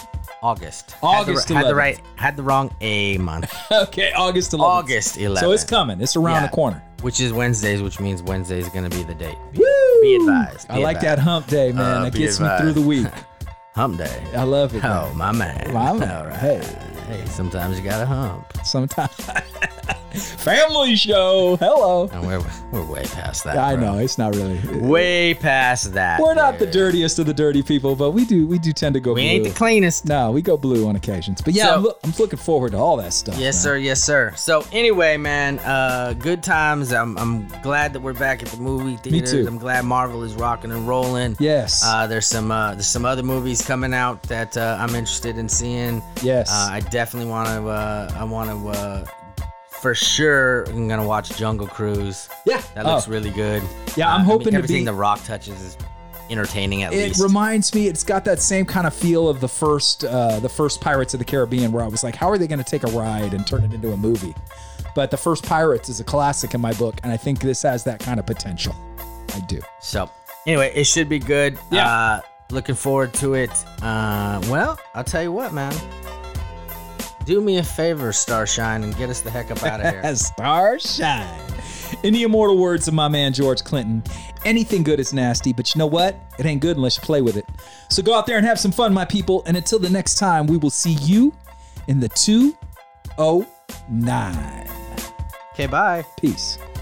August. August had the, had the right, had the wrong A month. Okay, August 11th. August 11th. So it's coming. It's around Yeah. the corner. which is Wednesdays, which means Wednesday is going to be the date. Be, Woo! be advised. I be like that advised. hump day, man. Uh, that be gets me advised. through the week. Hump day. I love it. Oh, man. my man. My man. All right. Hey. Hey, sometimes you got to hump. Sometimes. Family show. Hello. And we're, we're way past that. I bro. know it's not really. Way past that. We're not the dirtiest of the dirty people, but we do we do tend to go We blue. ain't the cleanest. no, we go blue on occasions. But yeah, So- I'm, loo- I'm looking forward to all that stuff. Yes, man. sir. Yes, sir. So anyway, man, uh, good times. I'm, I'm glad that we're back at the movie theaters. too. I'm glad Marvel is rocking and rolling. Yes. Uh, there's some uh, there's some other movies coming out that uh, I'm interested in seeing. yes. Uh, I definitely want to. Uh, I want to. Uh, for sure, I'm gonna watch Jungle Cruise. yeah. That looks Oh. really good. Yeah, Uh, I'm I mean, hoping to everything be- The Rock touches is entertaining at It least. It reminds me. It's got that same kind of feel of the first, uh, the first Pirates of the Caribbean, where I was like, how are they going to take a ride and turn it into a movie? But the first Pirates is a classic in my book, and I think this has that kind of potential. I do. So, anyway, it should be good. Yeah. Uh, looking forward to it. Uh, well, I'll tell you what, man. Do me a favor, Starshine, and get us the heck up out of here. Starshine. In the immortal words of my man George Clinton, anything good is nasty, but you know what? It ain't good unless you play with it. So go out there and have some fun, my people. And until the next time, we will see you in the 209. Okay, bye. Peace.